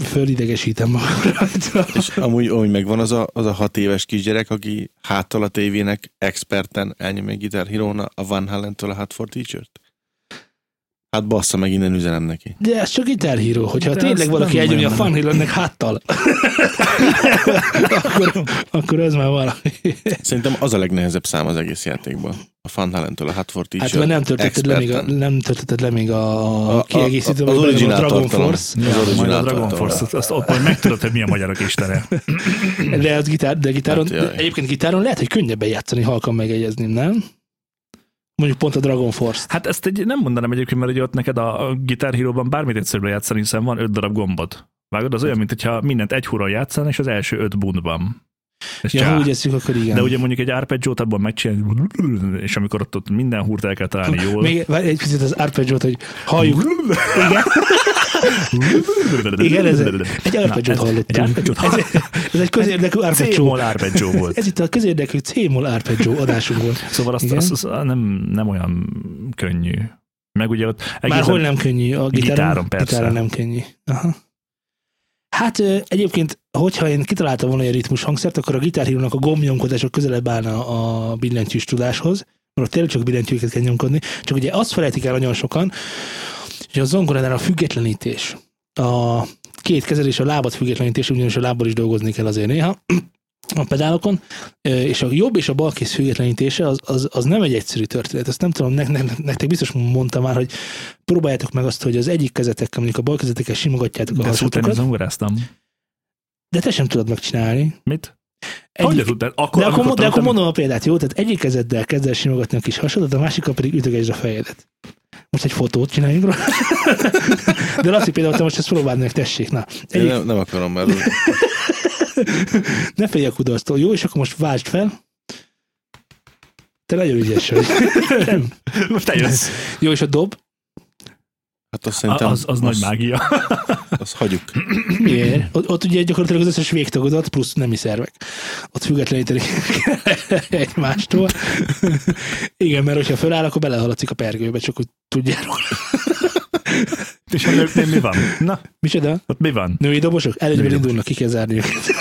fölidegesítem magam rajta. És amúgy, amúgy megvan az a, az a hat éves kisgyerek, aki háttal a tévének experten elnyomja Guitar hero a Van Halen-től a Hat for Teacher-t. Hát bassza meg, innen üzenem neki. De ez csak Guitar Hero, hogyha De tényleg valaki elnyomja a. Van Halen-nek háttal, akkor, akkor ez már valami. Szerintem az a legnehezebb szám az egész játékban. A Van Halen-től a Hat for Teacher. Hát mert nem töltötted le még a, nem töltötted le még a, A- a a- kiegészítő, az vagy benne van originál a Dragon tartalom. Force, Az Ja, majd originál a Dragon. Force, azt, azt ott majd megtudod, hogy mi a magyarok istene. de, az gitár, de gitáron, Hát, jaj. de egyébként gitáron lehet, hogy könnyebben játszani, halkan megegyezni, nem? Mondjuk pont a Dragon Force. Hát ezt egy, nem mondanám egyébként, mert ugye ott neked a, a Guitar Hero-ban bármit egyszerűbb játszani, hiszen van öt darab gombod. Vágod, az olyan, mint hogyha mindent egy húron játszan, és az első öt. És Ja, ha úgy eszük, akkor igen. De ugye mondjuk egy arpeggiót abban megcsinálni, és amikor ott, ott minden húrt el kell találni jól. Még egy picit az arpeggiót, hogy halljuk. Igen, igen ez egy, arpeggiót hallottunk. egy ez, ez egy közérdekű arpeggió. C-moll arpeggio volt. Ez itt a közérdekű C-moll arpeggió adásunk volt. Szóval azt, azt, azt nem, nem olyan könnyű. Meg ugye ott Már hol nem könnyű a gitáron? Gitáron, persze. Gitáron nem könnyű. Aha. Hát egyébként, hogyha én kitaláltam volna egy ritmus hangszert, akkor a gitárhírónak a gombnyomkodások közelebb állna a billentyűs tudáshoz, mert ott tényleg csak billentyűket kell nyomkodni, csak ugye azt felejtik el nagyon sokan, hogy a zongoránál a függetlenítés, a két kezelés, a lábat függetlenítés, ugyanis a lábbal is dolgozni kell azért néha, a pedálokon, és a jobb és a bal kéz függetlenítése az, az, az nem egy egyszerű történet. Ezt nem tudom, ne, ne, nektek biztos mondtam már, hogy próbáljátok meg azt, hogy az egyik kezetekkel, mondjuk a bal kezetekkel simogatjátok a De hasotokat, zongoráztam. de te sem tudod megcsinálni. Mit? Egyik, Hogy tudtál? Akkor, de, akkor, de akkor mondom a példát, jó? Tehát egyik kezeddel kezd el simogatni a kis hasodat, a másikkal pedig ütögesd a fejedet. Most egy fotót csináljunk róla. De Laci például, te most ezt próbáld meg, tessék. Na, Én egyik, nem, nem akarom, mert ne félj a kudarctól, jó? És akkor most váltsd fel. Te nagyon ügyes vagy. Nem. Most te jössz. Jó, és a dob? Hát azt szerintem Az, az nagy mágia. Azt hagyjuk. Miért? Ott, ott ugye gyakorlatilag az összes végtagodat plusz nemi szervek. Ott függetleníteni egymástól. Igen, mert hogyha föláll, akkor belehaladszik a pergőbe, csak hogy tudjátok. És a nőknél mi van? Na, Micsoda? ott mi van? Női dobosok? Előnyben indulnak, ki kell zárni őket.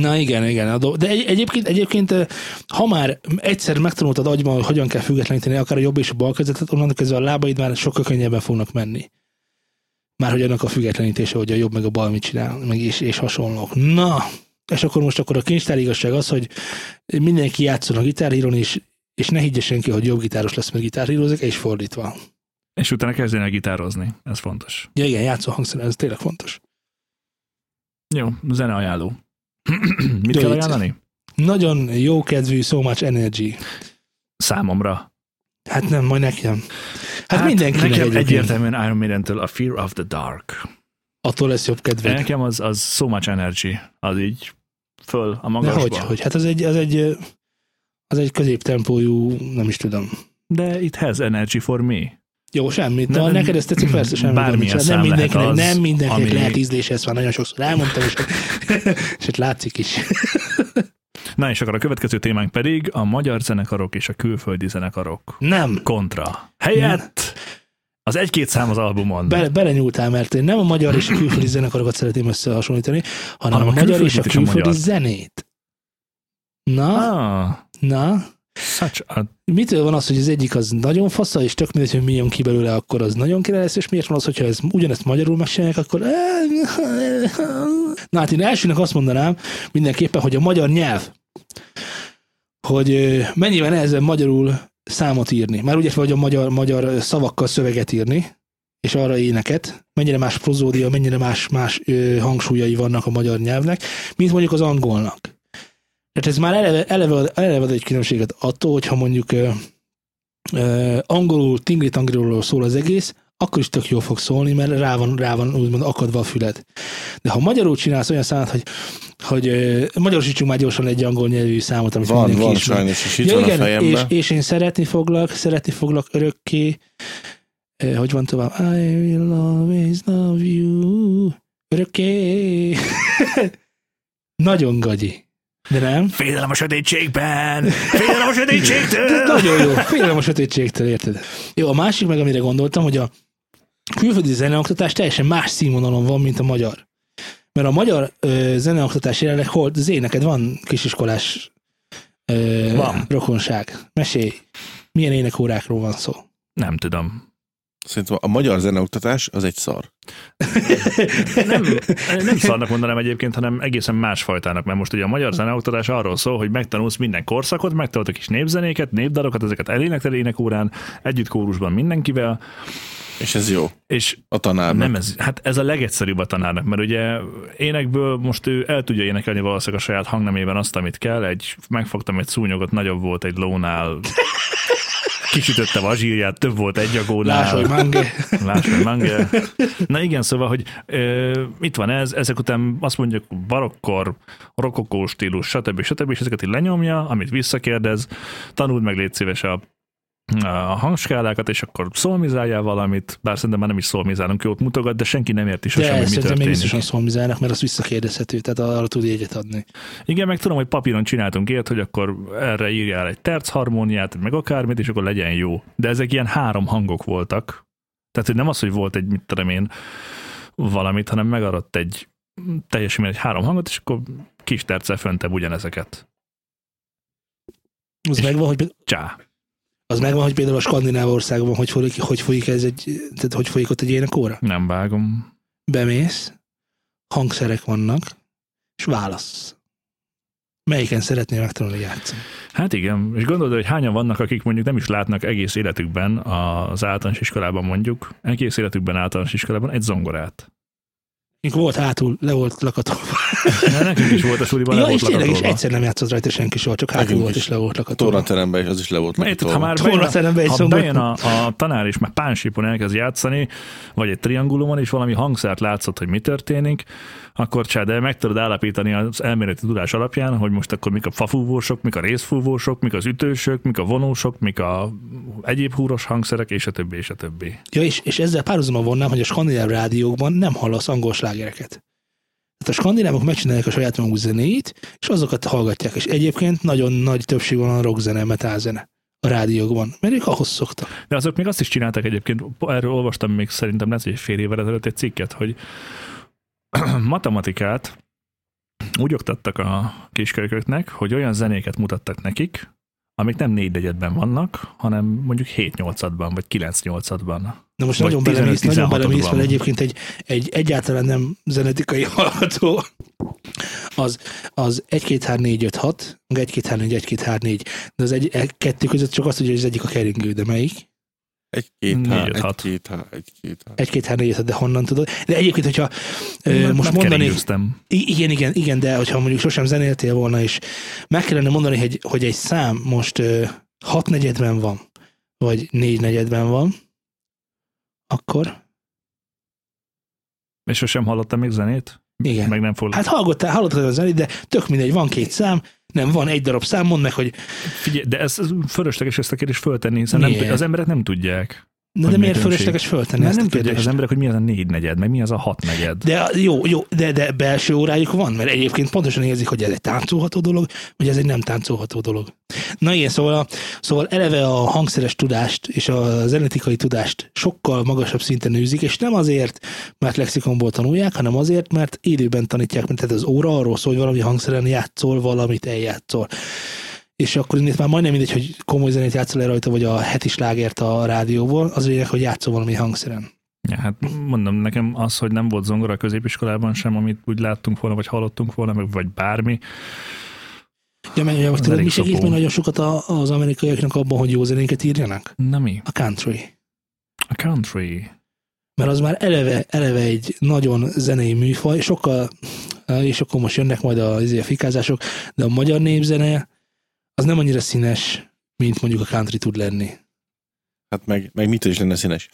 Na igen, igen. De egy, egyébként, egyébként, ha már egyszer megtanultad agyban, hogy hogyan kell függetleníteni akár a jobb és a bal kezetet, onnantól kezdve a lábaid már sokkal könnyebben fognak menni. Már hogy annak a függetlenítése, hogy a jobb meg a bal mit csinál, meg és, és hasonlók. Na, és akkor most akkor a kincstár igazság az, hogy mindenki játszon a gitárhíron, és, és ne higgye senki, hogy jobb gitáros lesz, mert gitárhírozik, és fordítva. És utána kezdjenek gitározni. Ez fontos. Ja igen, játszó hangszer, ez tényleg fontos. Jó, zene ajánló. Mit kell ajánlani? Nagyon jó kedvű, so much energy. Számomra. Hát nem, majd nekem. Hát, hát mindenkinek Nekem egyébként. egyértelműen Iron Maiden-től a Fear of the Dark. Attól lesz jobb kedved. Nekem az, az so much energy. Az így föl a De magasba. hogy, hogy? Hát az egy, az egy, az egy középtempójú, nem is tudom. De it has energy for me. Jó, semmit. Nem, Nem, nem, neked ezt tetszik, persze semmi bármilyen. Nem szám lehet mindenkinek, az, nem mindenkinek ami- lehet ízlése, ezt már nagyon sokszor elmondtam, és, és itt látszik is. Na és akkor a következő témánk pedig a magyar zenekarok és a külföldi zenekarok Nem. kontra. Helyett az egy-két szám az albumon. Be, belenyúltál, mert én nem a magyar és a külföldi zenekarokat szeretném összehasonlítani, hanem, Hanem a, a magyar és a külföldit és a külföldi magyart. zenét. Na, Ah, na, such a... mitől van az, hogy az egyik az nagyon fasza, és tök mindegy, hogy mi jön ki belőle, akkor az nagyon király lesz, és miért van az, hogyha ez, ugyanezt magyarul megcsinálják, akkor... Na hát én elsőnek azt mondanám mindenképpen, hogy a magyar nyelv, hogy ö, mennyivel nehezebb magyarul számot írni. Már ugye vagy a magyar, magyar szavakkal szöveget írni, és arra éneket, mennyire más prozódia, mennyire más, más ö, hangsúlyai vannak a magyar nyelvnek, mint mondjuk az angolnak. Tehát ez már eleve, eleve, eleve ad egy különbséget attól, hogyha mondjuk ö, ö, angolul, tingli tangolul szól az egész, akkor is tök jól fog szólni, mert rá van, rá van úgymond akadva a füled. De ha magyarul csinálsz olyan számot, hogy, hogy ö, magyarosítsunk már gyorsan egy angol nyelvű számot, amit Van, mindenki van ismer. sajnos, és itt Ja, van igen, a fejemben. és, és én szeretni foglak, szeretni foglak örökké. Hogy van tovább? I will always love you. Örökké. Nagyon gagyi. De nem? Félelem a sötétségben! Félelem a sötétségtől! De nagyon jó. Félem a sötétségtől, érted? Jó, a másik meg, amire gondoltam, hogy a külföldi zeneoktatás teljesen más színvonalon van, mint a magyar. Mert a magyar ö, zeneoktatás jelenleg hol, Zé, neked van kisiskolás ö, Van. rokonság. Mesélj, milyen énekórákról van szó? Nem tudom. Szerintem a magyar zeneoktatás az egy szar. Nem, nem szarnak mondanám egyébként, hanem egészen másfajtának, mert most ugye a magyar zeneoktatás arról szól, hogy megtanulsz minden korszakot, megtanultok is népzenéket, népdalokat, ezeket elénektel énekórán, együtt kórusban mindenkivel, És ez jó. és A tanárnak. nem ez, hát ez a legegyszerűbb a tanárnak, mert ugye énekből most ő el tudja énekelni valószínűleg a saját hangnemében azt, amit kell, egy, megfogtam egy szúnyogot, nagyobb volt egy lónál, kisütötte a zsírját, több volt egy agónál. Láss, hogy mange. Lássuk, mange. Na igen, szóval, hogy ö, itt van ez, ezek után azt mondjuk barokkor, rokokó stílus, stb. stb. és ezeket így lenyomja, amit visszakérdez, tanuld meg légy szíves a a hangskálákat, és akkor szolmizáljál valamit, bár szerintem már nem is szolmizálunk, jót mutogat, de senki nem érti sosem, De hogy mi történik. biztosan szolmizálnak, mert az visszakérdezhető, tehát arra tud jegyet adni. Igen, meg tudom, hogy papíron csináltunk ilyet, hogy akkor erre írjál egy terc harmóniát, meg akármit, és akkor legyen jó. De ezek ilyen három hangok voltak. Tehát, hogy nem az, hogy volt egy, mit tudom én, valamit, hanem megadott egy teljesen egy három hangot, és akkor kis terccel föntebb ugyanezeket. Az És- megvan, hogy, Csá. Az megvan, hogy például a skandináv országban hogy folyik, hogy folyik ez egy, tehát hogy folyik ott egy énekóra? Nem vágom. Bemész, hangszerek vannak, és válasz. Melyiken szeretnél megtanulni játszani? Hát igen, és gondolod, hogy hányan vannak, akik mondjuk nem is látnak egész életükben az általános iskolában mondjuk, egész életükben általános iskolában egy zongorát. Volt hátul, le volt lakatolva. De nekünk is volt a suliban, le Ja, volt és tényleg is lakatolva. egyszer nem játszott rajta senki soha, csak hátul Nekünk volt, is. és le volt lakatolva. Tornateremben is az is le volt. Mert érted, ha lakatolva. már bejön, ha bejön a, a tanár is, már pánsípon elkezd játszani, vagy egy triangulumon, és valami hangszert látszott, hogy mi történik, akkor csá, de meg tudod állapítani az elméleti tudás alapján, hogy most akkor mik a fafúvósok, mik a részfúvósok, mik az ütősök, mik a vonósok, mik a egyéb húros hangszerek, és a többi, és a többi. Ja, és, és ezzel párhuzamban vonnám, hogy a skandináv rádiókban nem hallasz angol slágereket. Tehát a skandinávok megcsinálják a saját maguk zenéit, és azokat hallgatják, és egyébként nagyon nagy többség van a rockzene, metálzene a rádiókban, mert ők ahhoz szoktak. De azok még azt is csináltak egyébként, erről olvastam még szerintem lesz egy fél évvel ezelőtt egy cikket, hogy matematikát úgy oktattak a kiskölyköknek, hogy olyan zenéket mutattak nekik, amik nem négy negyedben vannak, hanem mondjuk 7 8 vagy 9 8 Na most nagyon belemész, 15-16 nagyon belemész, mert egyébként egy, egy egyáltalán nem zenetikai hallgató, az, az 1 2 3 4 5 6, meg 1 2 3 4 1 2 3 4, de az egy kettő között csak azt tudja, hogy az egyik a keringő, de melyik? Egy-két Négy, há, öt, hat. egy-két há, egy-két há. 1 2 3 4 5 de honnan tudod? De egyébként, hogyha ö, most mondanék, Keringőztem. I- Igen, igen, igen, de hogyha mondjuk sosem zenéltél volna, és meg kellene mondani, hogy, hogy egy szám most ö, hat negyedben van, vagy négy negyedben van, akkor És sosem hallottam még zenét? igen. Meg nem fog... Hát hallgattál, hallottad a zenét, de tök mindegy, van két szám, nem, van egy darab szám, mondd meg, hogy Figyelj, de ez ez fölösleges ezt a kérdést föltenni, hiszen nem, Miért? az emberek nem tudják. De, de mi miért fölösleges föltenni Mert ezt nem a tudják az emberek, hogy mi az a négy negyed, meg mi az a hat negyed. De jó, jó, de, de belső órájuk van, mert egyébként pontosan érzik, hogy ez egy táncolható dolog, vagy ez egy nem táncolható dolog. Na igen, szóval, a, szóval eleve a hangszeres tudást és a zenetikai tudást sokkal magasabb szinten űzik, és nem azért, mert lexikonból tanulják, hanem azért, mert élőben tanítják, mert tehát az óra arról szól, hogy valami hangszeren játszol, valamit eljátszol. És akkor itt már majdnem mindegy, hogy komoly zenét játszol el rajta, vagy a heti slágert a rádióból, az lényeg, hogy játszol valami hangszeren. Ja, hát mondom, nekem az, hogy nem volt zongora a középiskolában sem, amit úgy láttunk volna, vagy hallottunk volna, meg vagy bármi. Ja, mert ugye, Az tudod, mi segít még nagyon sokat az amerikaiaknak abban, hogy jó zenéket írjanak? Na mi? A country. A country. Mert az már eleve, eleve egy nagyon zenei műfaj, sokkal, és akkor most jönnek majd a, izé, a fikázások, de a magyar népzene az nem annyira színes, mint mondjuk a country tud lenni. Hát meg, meg mitől is lenne színes?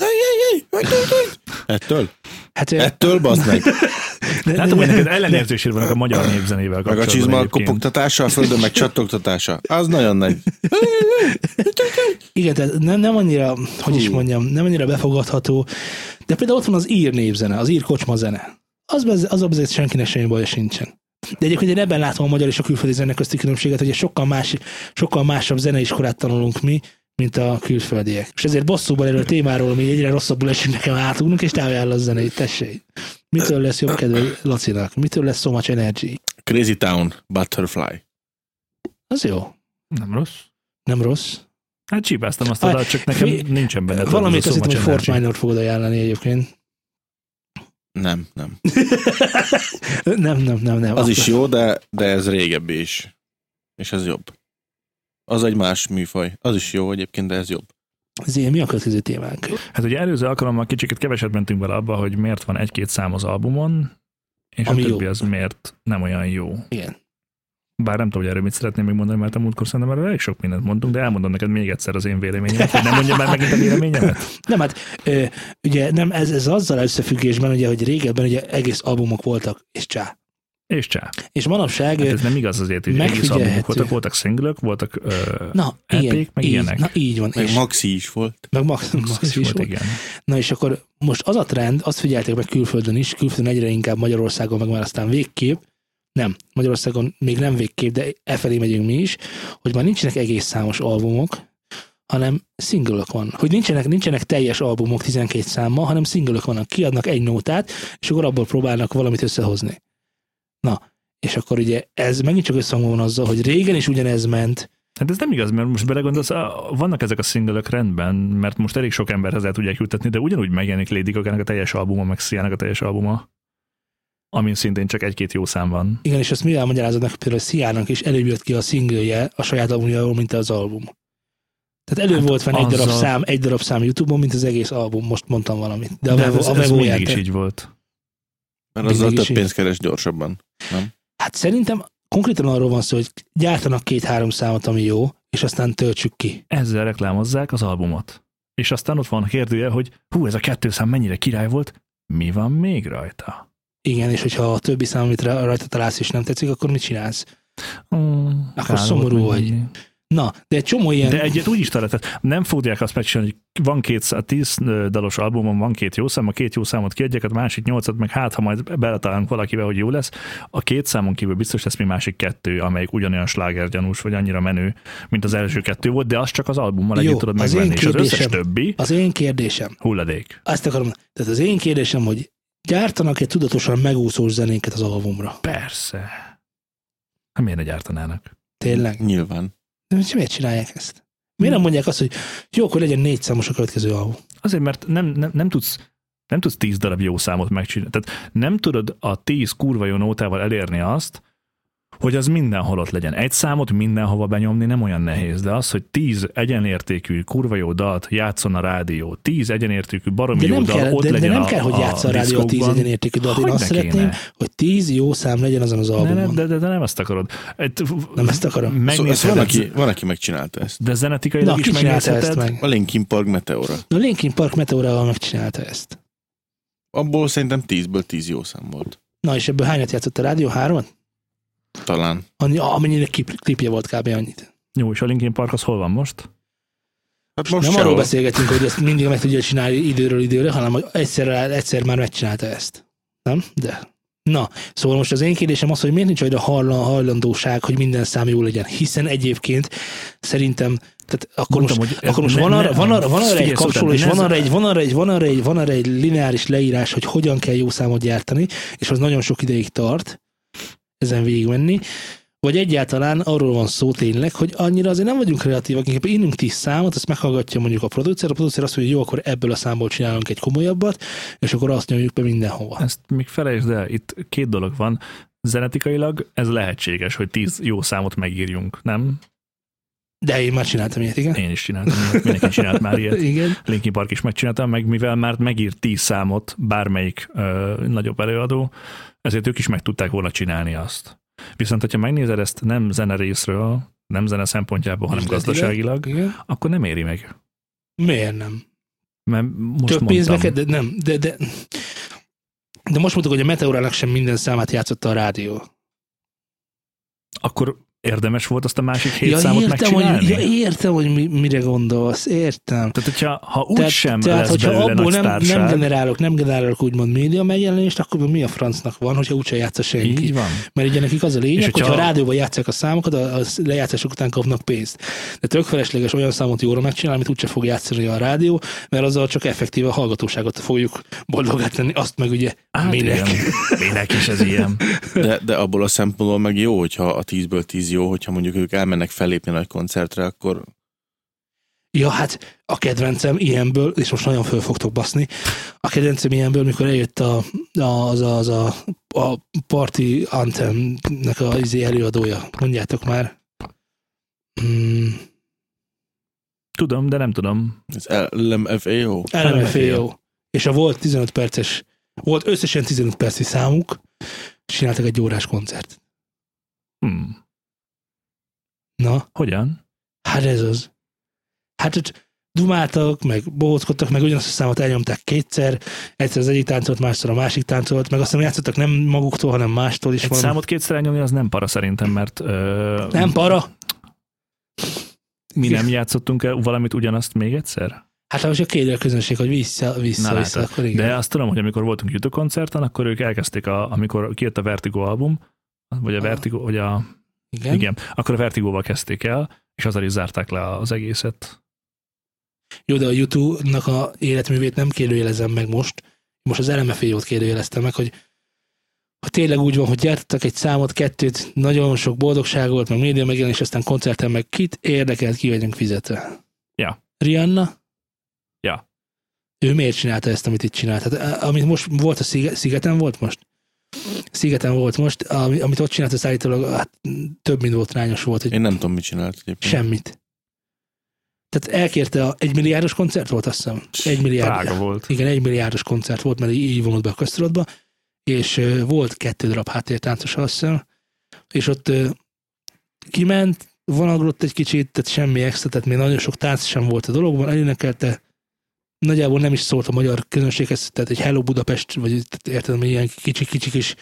Ettől? Hát, Ettől, bazd meg! de, Látom, hogy neked ellenérzésed vannak a magyar népzenével Meg a kapcsolatban. csizma kopogtatása, a földön meg csattogtatása. Az nagyon nagy. Igen, tehát nem, nem annyira, hogy is mondjam, nem annyira befogadható, de például ott van az ír népzene, az ír kocsma zene. Az, az, az azért senkinek semmi baja sincsen. De egyébként én ebben látom a magyar és a külföldi zene közti különbséget, hogy egy sokkal, más, sokkal másabb zeneiskolát tanulunk mi, mint a külföldiek. És ezért bosszúban erről a témáról, ami egyre rosszabbul esünk nekem átugrunk, és te ajánlasz zenét, tessék. Mitől lesz jobb kedve Lacinak? Mitől lesz so much energy? Crazy Town, Butterfly. Az jó. Nem rossz. Nem rossz. Hát csípáztam azt oda, csak nekem fi- nincsen benne. Valamit azt hittem, hogy Fort. Minor fogod ajánlani egyébként. Nem, nem. nem, nem, nem, nem. Az is jó, de, de ez régebbi is. És ez jobb. Az egy más műfaj. Az is jó egyébként, de ez jobb. Zé, mi a következő témánk? Hát ugye előző alkalommal kicsit keveset mentünk bele abba, hogy miért van egy-két szám az albumon, és Ami a többi jó. az miért nem olyan jó. Igen. Bár nem tudom, hogy erről mit szeretném még mondani, mert a múltkor szerintem erről elég sok mindent mondtunk, de elmondom neked még egyszer az én véleményemet, hogy nem mondjam már megint a véleményemet. Nem, hát ö, ugye nem, ez, ez azzal összefüggésben, ugye, hogy régebben ugye egész albumok voltak, és csá. És csá. És manapság, Hát ez nem igaz azért, hogy egész albumok voltak, voltak singlök, voltak ö, na, EP-k, igen, meg így, ilyenek. na, így van. Meg és, Maxi is volt. meg Max, Max, Max is is volt. volt, igen. Na és akkor most az a trend, azt figyelték meg külföldön is, külföldön egyre inkább Magyarországon, meg már aztán végképp, nem, Magyarországon még nem végképp, de e felé megyünk mi is, hogy már nincsenek egész számos albumok, hanem szingölök van. Hogy nincsenek, nincsenek teljes albumok 12 számmal, hanem szingölök vannak. Kiadnak egy nótát, és akkor abból próbálnak valamit összehozni. Na, és akkor ugye ez megint csak összhangban van azzal, hogy régen is ugyanez ment, Hát ez nem igaz, mert most belegondolsz, vannak ezek a singlek rendben, mert most elég sok emberhez el tudják jutatni, de ugyanúgy megjelenik Lady Gaga-nak a teljes albuma, meg Sia-nak a teljes albuma, amin szintén csak egy-két jó szám van. Igen, és ezt mivel magyarázod meg, például Sziának is előbb jött ki a szingője a saját albumjáról, mint az album. Tehát előbb Hát volt fenn egy darab szám, egy darab szám YouTube-on, mint az egész album, most mondtam valamit. De a De Vevo, ez, a ez mindig is így volt. Mert azzal több pénzt keres gyorsabban. Hát szerintem konkrétan arról van szó, hogy gyártanak két-három számot, ami jó, és aztán töltsük ki. Ezzel reklámozzák az albumot. És aztán ott van a kérdője, hogy hú, ez a kettő szám mennyire király volt, mi van még rajta? Igen, és hogyha a többi szám, amit ra- rajta találsz, és nem tetszik, akkor mit csinálsz? Mm, Akkor szomorú vagy. Na, de egy csomó ilyen... De egyet úgy is tehát nem fogják azt megcsinálni, hogy van két szá- tíz dalos albumon, van két jó szám, a két jó számot kiadják, a másik nyolcat, meg hát, ha majd beletalálunk valakivel, hogy jó lesz, a két számon kívül biztos lesz még másik kettő, amelyik ugyanolyan slágergyanús, vagy annyira menő, mint az első kettő volt, de azt csak az albummal együtt tudod az én megvenni, és az összes kérdésem- többi Az én kérdésem, hulladék. azt akarom, tehát az én kérdésem, hogy gyártanak-e tudatosan megúszós zenénket az albumra? Persze. Hát miért ne gyártanának? Tényleg? Nyilván. De miért csinálják ezt? Miért nem mondják azt, hogy jó, akkor legyen négy számos a következő album? Azért, mert nem, nem, nem tudsz nem tudsz tíz darab jó számot megcsinálni. Tehát nem tudod a tíz kurva jó nótával elérni azt, hogy az mindenhol ott legyen. Egy számot mindenhova benyomni nem olyan nehéz, de az, hogy tíz egyenértékű, kurva jó dalt játszon a rádió, tíz egyenértékű, baromi De jó dal kell, ott de, de legyen nem a, kell, hogy játssza a rádió a tíz egyenértékű dalt. Én Hogy azt szeretném, kéne? hogy tíz jó szám legyen azon az Ne, albumon. nem, de, de, de, nem ezt akarod. Egy, Nem ezt akarom. Szóval ezt van, Megnézheted, aki, van, aki megcsinálta ezt. de zenetikailag is csinálta ezt megnézheted. meg? A Linkin Park Meteora. A Linkin Park Meteorával megcsinálta ezt. Abból szerintem tízből tíz jó szám volt. Na, és ebből hányat játszott a rádió? Hármat? Talán. Annyi, amennyire klip, klipje volt kb. annyit. Jó, és a Linkin Park az hol van most? Hát Most nem arról beszélgetünk, hogy ezt mindig meg tudja csinálni időről időre, hanem hogy egyszer, egyszer már megcsinálta ezt. Nem? De. Na, szóval most az én kérdésem az, hogy miért nincs olyan hajlan- hajlandóság, hogy minden szám jó legyen, hiszen egyébként szerintem tehát akkor Mondtam, most, hogy akkor most ne- van, arra, ne- van, arra, van arra egy figyelj, kapcsoló, és van arra, egy, van, arra egy, van, arra egy, van arra egy lineáris leírás, hogy hogyan kell jó számot gyártani, és az nagyon sok ideig tart ezen végigmenni, vagy egyáltalán arról van szó tényleg, hogy annyira azért nem vagyunk kreatívak, inkább innünk tíz számot, azt meghallgatja mondjuk a producer, a producer azt mondja, hogy jó, akkor ebből a számból csinálunk egy komolyabbat, és akkor azt nyomjuk be mindenhova. Ezt még felejtsd el, itt két dolog van. Zenetikailag ez lehetséges, hogy tíz jó számot megírjunk, nem? De én már csináltam ilyet, igen. Én is csináltam ilyet, mindenki csinált már ilyet. Igen. Linkin Park is megcsinálta, meg mivel már megírt tíz számot bármelyik ö, nagyobb előadó, ezért ők is meg tudták volna csinálni azt. Viszont, hogyha megnézed ezt nem zene részről, nem zene szempontjából, hanem Üzletileg. gazdaságilag, igen. akkor nem éri meg. Miért nem? Mert most Több pénzbe kell, de nem, de, de, de most mondtuk, hogy a Meteorának sem minden számát játszotta a rádió. akkor érdemes volt azt a másik hét ja, számot értem, megcsinálni? hogy, ja, értem, hogy mi, mire gondolsz, értem. Tehát, hogyha ha úgy sem tehát, lesz hogyha belőle abból nagy nem, nem sztárság, generálok, nem generálok úgymond média megjelenést, akkor mi a francnak van, hogyha úgyse játsza senki. így van. Mert ugye nekik az a lényeg, És hogyha hogyha- a rádióban játszák a számokat, a, a lejátszások után kapnak pénzt. De tök felesleges olyan számot jóra megcsinálni, amit úgyse fog játszani a rádió, mert azzal csak effektíve a hallgatóságot fogjuk boldogát tenni, azt meg ugye Hát minek. igen, minek is ez ilyen. De, de abból a szempontból meg jó, hogyha a 10-ből 10 jó, hogyha mondjuk ők elmennek fellépni nagy koncertre, akkor Ja, hát a kedvencem ilyenből, és most nagyon föl fogtok baszni, a kedvencem ilyenből, mikor eljött a, a, az, a, az a, a Party Anthem-nek a izé előadója. Mondjátok már. Mm, Tudom, de nem tudom. ez LMFAO. LMFAO. És a volt 15 perces, volt összesen 15 perci számuk, és csináltak egy órás koncert. Hmm. Na, Hogyan? hát ez az. Hát ott dumáltak, meg bohóckodtak, meg ugyanazt a számot elnyomták kétszer, egyszer az egyik táncolt, másszor a másik táncolt, meg aztán játszottak nem maguktól, hanem mástól is. Egy valami- számot kétszer elnyomni az nem para szerintem, mert ö, Nem para? mi nem játszottunk el valamit ugyanazt még egyszer? Hát ha most a kéri a közönség, hogy vissza, vissza, Na, vissza, akkor igen. De azt tudom, hogy amikor voltunk YouTube koncerten, akkor ők elkezdték, a, amikor kijött a Vertigo album, vagy a. Vertigo, vagy a, igen. igen, akkor a Vertigóval kezdték el, és azzal is zárták le az egészet. Jó, de a YouTube-nak a életművét nem kérdőjelezem meg most. Most az LMFAO-t kérdőjeleztem meg, hogy ha tényleg úgy van, hogy gyártottak egy számot, kettőt, nagyon sok boldogságot, meg média megjelenés, aztán koncerten meg kit érdekelt, ki vagyunk fizetve. Ja. Rihanna? Ja. Ő miért csinálta ezt, amit itt csinált? Hát, eh, amit most volt a Sziget, Szigeten volt most? Szigeten volt most, ami, amit ott csinált, az állítólag hát, több, mint volt rányos volt, hogy Én nem tudom, mit csinált egyébként. semmit. Tehát elkérte a egy milliárdos koncert volt, azt hiszem. Egy milliárd. Drága volt. Igen, egy milliárdos koncert volt, mert így vonult be a köztudatba, és volt kettő darab háttértáncos, azt hiszem, és ott kiment, vonaglott egy kicsit, tehát semmi extra, tehát még nagyon sok tánc sem volt a dologban, elénekelte, nagyjából nem is szólt a magyar közönséghez, tehát egy Hello Budapest, vagy érted, hogy ilyen kicsi-kicsi kis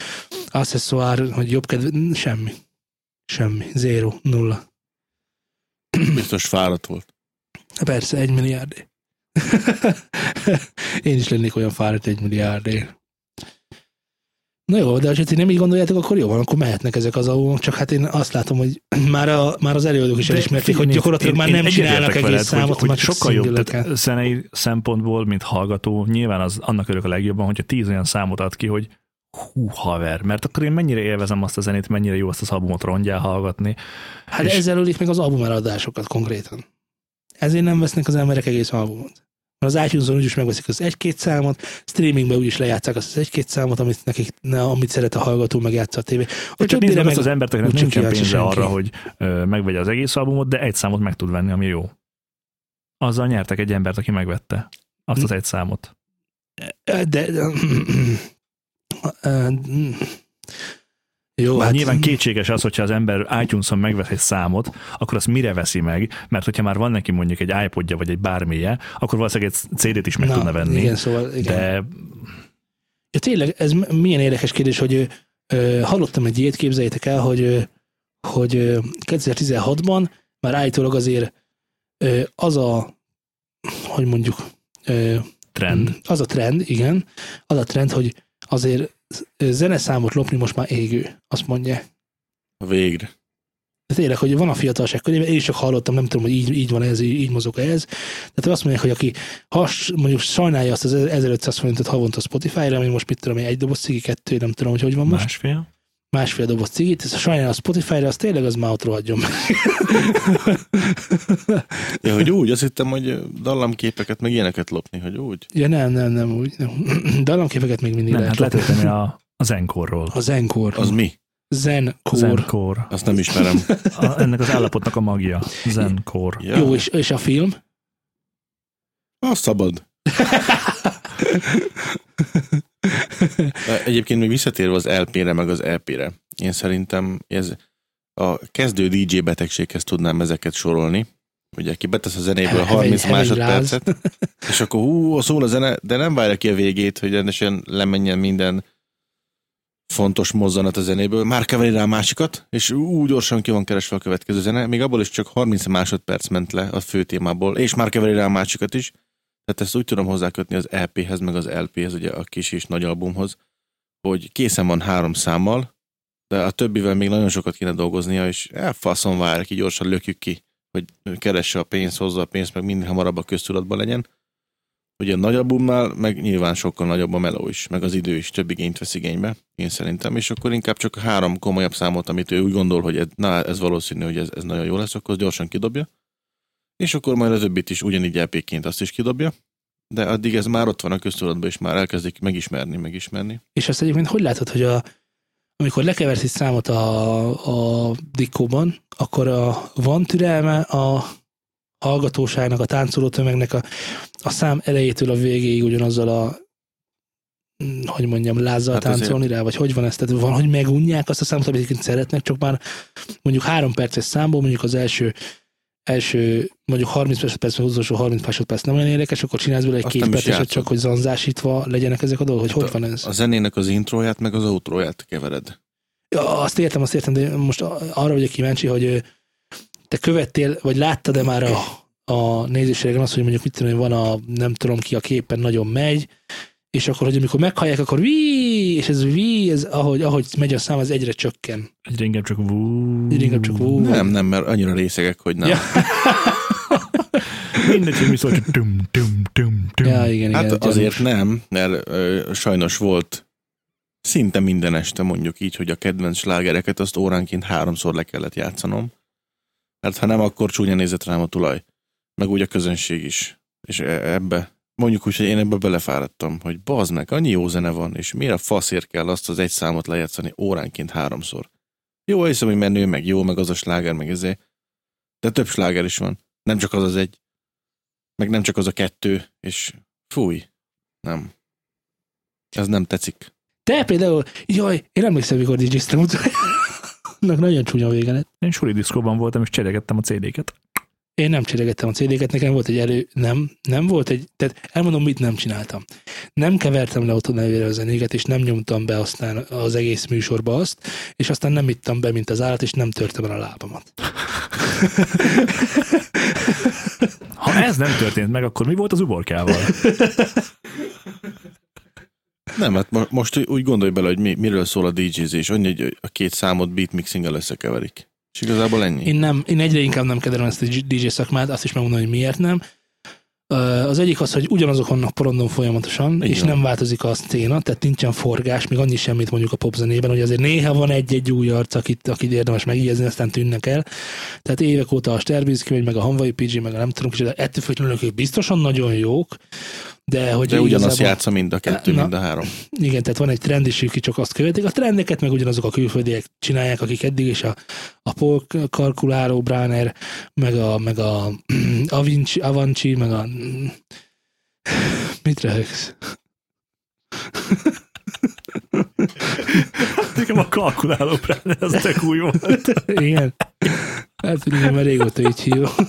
accessoár, hogy jobb kedve, semmi. Semmi. Zéro. Nulla. Biztos fáradt volt. Persze, egy milliárdé. Én is lennék olyan fáradt egy milliárdé. Na jó, de ha ti nem így gondoljátok, akkor jó van, akkor mehetnek ezek az albumok, csak hát én azt látom, hogy már, a, már az előadók is elismerték, hogy gyakorlatilag én- már én nem egyetértek csinálnak egész veled, számot, hogy, hogy sokkal jobb, tehát zenei szempontból, mint hallgató, nyilván az annak örülök a legjobban, hogyha tíz olyan számot ad ki, hogy hú, haver, mert akkor én mennyire élvezem azt a zenét, mennyire jó azt az albumot rongyá hallgatni. Hát és- ezzel ölik meg az album eladásokat konkrétan. Ezért nem vesznek az emberek egész albumot. Mert az iTunes-on úgyis megveszik az egy-két számot, streamingben úgyis lejátszák azt az egy-két számot, amit, nekik, ne, amit szeret a hallgató, meg játsza a tévé. A Csak nézd meg azt az embert, akinek nincsen pénze senki. arra, hogy ö, megvegye az egész albumot, de egy számot meg tud venni, ami jó. Azzal nyertek egy embert, aki megvette azt az egy számot. De, de jó, hát nyilván kétséges az, hogyha az ember iTunes-on megvesz egy számot, akkor azt mire veszi meg, mert hogyha már van neki mondjuk egy iPodja vagy egy bármilye, akkor valószínűleg egy CD-t is meg na, tudna venni. Igen, szóval igen. De Ja, tényleg, ez milyen érdekes kérdés, hogy ö, hallottam egy ilyet, képzeljétek el, hogy, hogy ö, 2016-ban már állítólag azért ö, az a hogy mondjuk, ö, Trend. az a trend, igen, az a trend, hogy azért zeneszámot lopni most már égő, azt mondja. Végre. De tényleg, hogy van a fiatalság körében, én is csak hallottam, nem tudom, hogy így, így van ez, így, így mozog ez. Tehát azt mondják, hogy aki has, mondjuk sajnálja azt az 1500 forintot havonta Spotify-ra, ami most mit tudom, én, egy doboz cigi, kettő, nem tudom, hogy hogy van most, Másfél. Másfél doboz cigit, ez a sajnálja a Spotify-ra, az tényleg az már ott rohadjon meg. Ja, hogy úgy, azt hittem, hogy dallamképeket, meg ilyeneket lopni, hogy úgy. ja, nem, nem, nem, úgy. Nem. Dallamképeket még mindig Nem, hát lehet lopni. tenni a, a Zenkorról. A Zenkor. Az mi? Zenkor. Zenkor. Azt nem ismerem. A, ennek az állapotnak a magja. Zenkor. Ja. Jó, és, és a film? Az szabad. Egyébként még visszatérve az LP-re, meg az EP-re. Én szerintem ez a kezdő DJ betegséghez tudnám ezeket sorolni. Ugye, ki betesz a zenéből Hevény- 30 hevény másodpercet, és akkor hú, szól a zene, de nem várja ki a végét, hogy rendesen lemenjen minden fontos mozzanat a zenéből, már keveri rá a másikat, és úgy gyorsan ki van keresve a következő zene, még abból is csak 30 másodperc ment le a fő témából, és már keveri rá a másikat is. Tehát ezt úgy tudom hozzákötni az EP-hez, meg az LP-hez, ugye a kis és nagy albumhoz, hogy készen van három számmal, de a többivel még nagyon sokat kéne dolgoznia, és elfaszon vár, ki gyorsan lökjük ki, hogy keresse a pénzt, hozza a pénzt, meg minél hamarabb a köztudatban legyen. Ugye a nagy albumnál meg nyilván sokkal nagyobb a meló is, meg az idő is több igényt vesz igénybe, én szerintem, és akkor inkább csak három komolyabb számot, amit ő úgy gondol, hogy ez, na, ez valószínű, hogy ez, ez nagyon jó lesz, akkor gyorsan kidobja, és akkor majd a többit is ugyanígy LP-ként azt is kidobja, de addig ez már ott van a köztudatban, és már elkezdik megismerni, megismerni. És azt egyébként hogy látod, hogy a, amikor lekeversz egy számot a, a dikkóban, akkor a, van türelme a hallgatóságnak, a táncoló tömegnek a, a szám elejétől a végéig ugyanazzal a hogy mondjam, lázzal Hát hát azért- táncolni rá, vagy hogy van ez? Tehát van, hogy megunják azt a számot, amit szeretnek, csak már mondjuk három perces számból, mondjuk az első első, mondjuk 30 másodperc, utolsó 30 másodperc nem olyan érdekes, akkor csinálsz belőle egy Azt két perceset, csak hogy zanzásítva legyenek ezek a dolgok, hogy hogy van ez? A zenének az intróját, meg az outróját kevered. Ja, azt értem, azt értem, de most arra vagyok kíváncsi, hogy te követtél, vagy láttad-e már a, a nézőségen azt, hogy mondjuk mit tudom, van a nem tudom ki a képen nagyon megy, és akkor, hogy amikor meghallják, akkor ví, és ez ví, ez ahogy, ahogy megy a szám, az egyre csökken. Egyre inkább csak vú. Egyre inkább csak vú. Nem, nem, mert annyira részegek, hogy nem. Ja. Mindegy, hogy mi szól, csak tum, tum, tum, tum. Ja, igen, igen. Hát gyanús. azért nem, mert ö, sajnos volt szinte minden este mondjuk így, hogy a kedvenc slágereket azt óránként háromszor le kellett játszanom. Mert ha nem, akkor csúnya nézett rám a tulaj. Meg úgy a közönség is. És e- ebbe, mondjuk úgy, hogy én ebbe belefáradtam, hogy bazd meg, annyi jó zene van, és miért a faszért kell azt az egy számot lejátszani óránként háromszor. Jó, hiszem, hogy menő, meg jó, meg az a sláger, meg ezért. De több sláger is van. Nem csak az az egy. Meg nem csak az a kettő, és fúj. Nem. Ez nem tetszik. Te például, jaj, én emlékszem, mikor DJ-ztem utoljára. Nagyon csúnya vége lett. Én suli diszkóban voltam, és cserégettem a CD-ket. Én nem cserégettem a CD-ket, nekem volt egy elő, nem, nem volt egy, tehát elmondom, mit nem csináltam. Nem kevertem le otthon nevére a zenéket, és nem nyomtam be aztán az egész műsorba azt, és aztán nem ittam be, mint az állat, és nem törtem el a lábamat. Ha ez nem történt meg, akkor mi volt az uborkával? Nem, hát mo- most úgy gondolj bele, hogy mi, miről szól a DJ-zés. Annyi, hogy a két számot beatmixing-el összekeverik. És igazából ennyi. Én, nem, én egyre inkább nem kedvelem ezt a DJ szakmát, azt is megmondom, hogy miért nem. Az egyik az, hogy ugyanazok vannak porondon folyamatosan, Így és nem változik a szcéna, tehát nincsen forgás, még annyi semmit mondjuk a popzenében, hogy azért néha van egy-egy új arc, akit, akit érdemes megjegyezni, aztán tűnnek el. Tehát évek óta a Sterbinski, vagy meg a Hanvai PG, meg a nem tudom, de ettől függetlenül ők biztosan nagyon jók, de hogy De ugyanazt játsza mind a kettő, Na. mind a három. igen, tehát van egy trend is, akik csak azt követik. A trendeket meg ugyanazok a külföldiek csinálják, akik eddig is a, a Paul Kalkuláró, Bráner, meg a, meg a Avinci, Avanci, meg a... Mit röhögsz? Nekem a kalkuláló brand, ez tök új volt. Igen. Hát, hogy igen, mert régóta így hívom.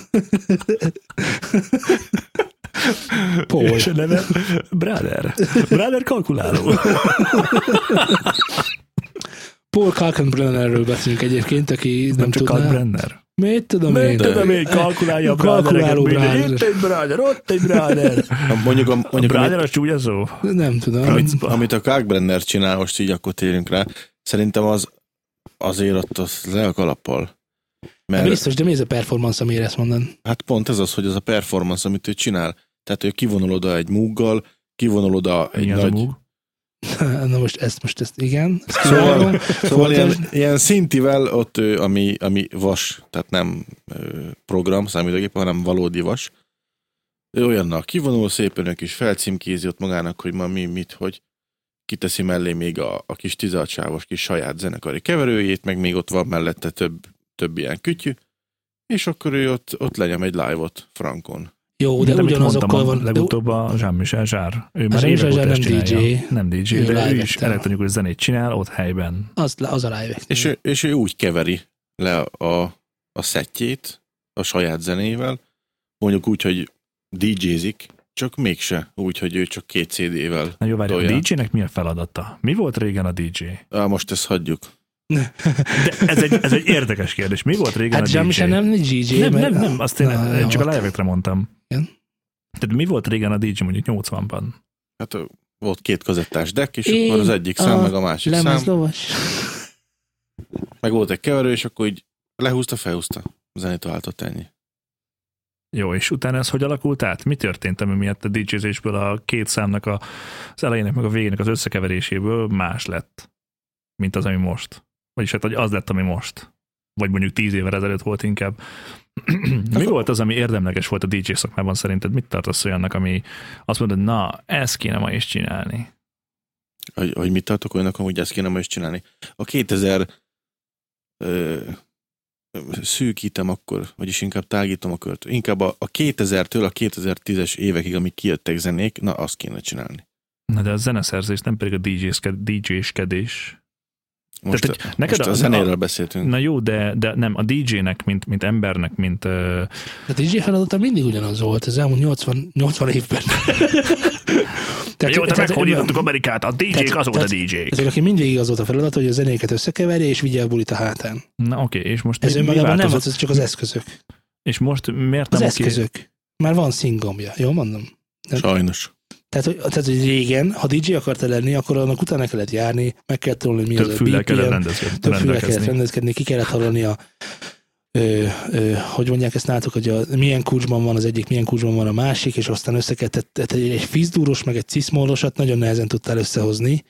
Paul. És a neve Brother. Brother kalkuláló. Paul Kalkenbrennerről beszélünk egyébként, aki nem, Nem csak tudná. Kalk Brenner. Mit tudom én? Mit tudom én, kalkulálja a Kalkuláló brother. Itt egy brother, ott egy brother. Mondjuk, a, A mondjuk brother amit, az csúnya szó. Nem tudom. amit, amit a Kalkbrenner csinál, most így akkor térjünk rá, szerintem az azért ott az le a kalappal. Mert Biztos, de mi ez a performance, amire ezt mondod? hát pont ez az, hogy az a performance, amit ő csinál. Tehát, hogy kivonul oda egy múggal, kivonul oda egy a nagy... Na most ezt, most ezt, igen. Ezt Szóval, szóval ilyen, ilyen szintivel ott, ő, ami, ami vas, tehát nem program, számítógép, hanem valódi vas. Ő olyannal kivonul szépen, egy kis felcímkézi ott magának, hogy ma mi, mit, hogy kiteszi mellé még a, a kis 16 sávos kis saját zenekari keverőjét, meg még ott van mellette több, több ilyen kütyű, és akkor ő ott, ott lenyom egy live-ot frankon. Jó, de amit ugyanazokkal van. de- legutóbb a Jean-Michel Zsár. Ő már évek óta nem csinálja. DJ. Nem DJ, Ő de ő is elektronikus zenét csinál ott helyben. Az, az a live És ő, és ő úgy keveri le a, a szettjét a saját zenével, mondjuk úgy, hogy DJ-zik, csak mégse úgy, hogy ő csak két CD-vel. Na jó, várj, a. DJ-nek mi a feladata? Mi volt régen a DJ? Á, most ezt hagyjuk. De ez egy, ez egy érdekes kérdés. Mi volt régen Hát a DJ? Jean-Michel nem DJ, nem, nem, nem, azt én, Na, én csak a hát. live mondtam. Igen. Tehát mi volt régen a DJ mondjuk 80-ban? Hát volt két kazettás deck, és Én akkor az egyik szám, meg a másik szám, Lemezlovas. meg volt egy keverő, és akkor így lehúzta, felhúzta. Zenét váltott ennyi. Jó, és utána ez hogy alakult át? Mi történt, ami miatt a DJ-zésből a két számnak a, az elejének meg a végének az összekeveréséből más lett, mint az, ami most? Vagyis hát hogy az lett, ami most. Vagy mondjuk tíz évvel ezelőtt volt inkább. mi volt az, ami érdemleges volt a DJ szakmában szerinted? Mit tartasz olyannak, ami azt mondod, na, ezt kéne ma is csinálni? Hogy, hogy mit tartok olyanok, hogy ezt kéne ma is csinálni. A 2000 ö, szűkítem akkor, vagyis inkább tágítom a kört. Inkább a, a 2000-től a 2010-es évekig, amik kijöttek zenék, na azt kéne csinálni. Na de a zeneszerzés nem pedig a DJ-sked- DJ-skedés. Most, Tehát, hogy neked most a- a, zenéről beszéltünk. Na jó, de, de nem, a DJ-nek, mint, mint embernek, mint ö, A DJ feladata mindig ugyanaz volt az elmúlt 80, 80 évben. Tehát, jó, te tehát- meghódítottuk Amerikát, a DJ-k azóta tehát- DJ-k. Ezért, aki mindig az volt a feladat, hogy a zenéket összekeverje és vigye a bulit a hátán. Na oké, és most Ez önmagában nem az, ez csak az eszközök. És most miért Az nem oké? eszközök. Már van szingomja, jól mondom? Sajnos. Tehát hogy, tehát, hogy régen, ha DJ akarta lenni, akkor annak utána kellett járni, meg kellett tanulni, mi Több az a kellett BPM, rendezkedni. több füle kellett rendezkedni, ki kellett hallani a ö, ö, hogy mondják ezt nálatok, hogy a, milyen kulcsban van az egyik, milyen kulcsban van a másik, és aztán össze kellett, tehát- tehát egy, egy fizdúros, meg egy ciszmódosat nagyon nehezen tudtál összehozni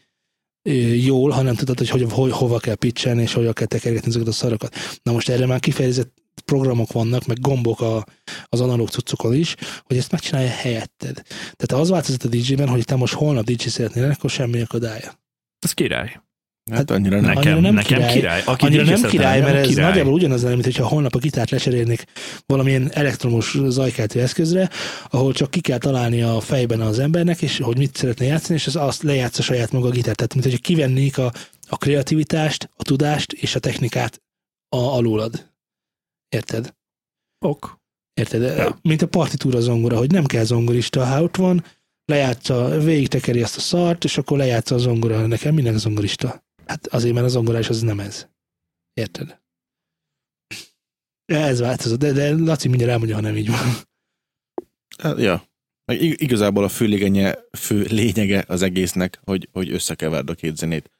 ö, jól, ha nem tudod, hogy, hogy, hogy hova kell pitchelni, és hova kell tekergetni ezeket a szarokat. Na most erre már kifejezett programok vannak, meg gombok a, az analóg cuccokon is, hogy ezt megcsinálja helyetted. Tehát az változott a DJ-ben, hogy te most holnap DJ szeretnél akkor semmi akadálya. Ez király. Hát annyira nem. Nekem, nem nekem király. király. Aki Annyira nem király, mert ez király. nagyjából ugyanaz lenne, mint hogyha holnap a gitárt lecserélnék valamilyen elektromos zajkeltő eszközre, ahol csak ki kell találni a fejben az embernek, és hogy mit szeretne játszani, és az azt lejátsza saját maga a gitárt. Tehát, mint hogyha kivennék a, a kreativitást, a tudást és a technikát a, alólad. Érted? Ok. Érted? Ja. Mint a partitúra zongora, hogy nem kell zongorista, ha ott van, lejátsza, végig tekeri azt a szart, és akkor lejátsza a zongora. Nekem minden zongorista. Hát azért, mert a zongorás az nem ez. Érted? Ez változott, de, de Laci mindjárt elmondja, ha nem így van. Hát, ja. Ig- igazából a fő lényege, fő lényege az egésznek, hogy, hogy összekeverd a két zenét.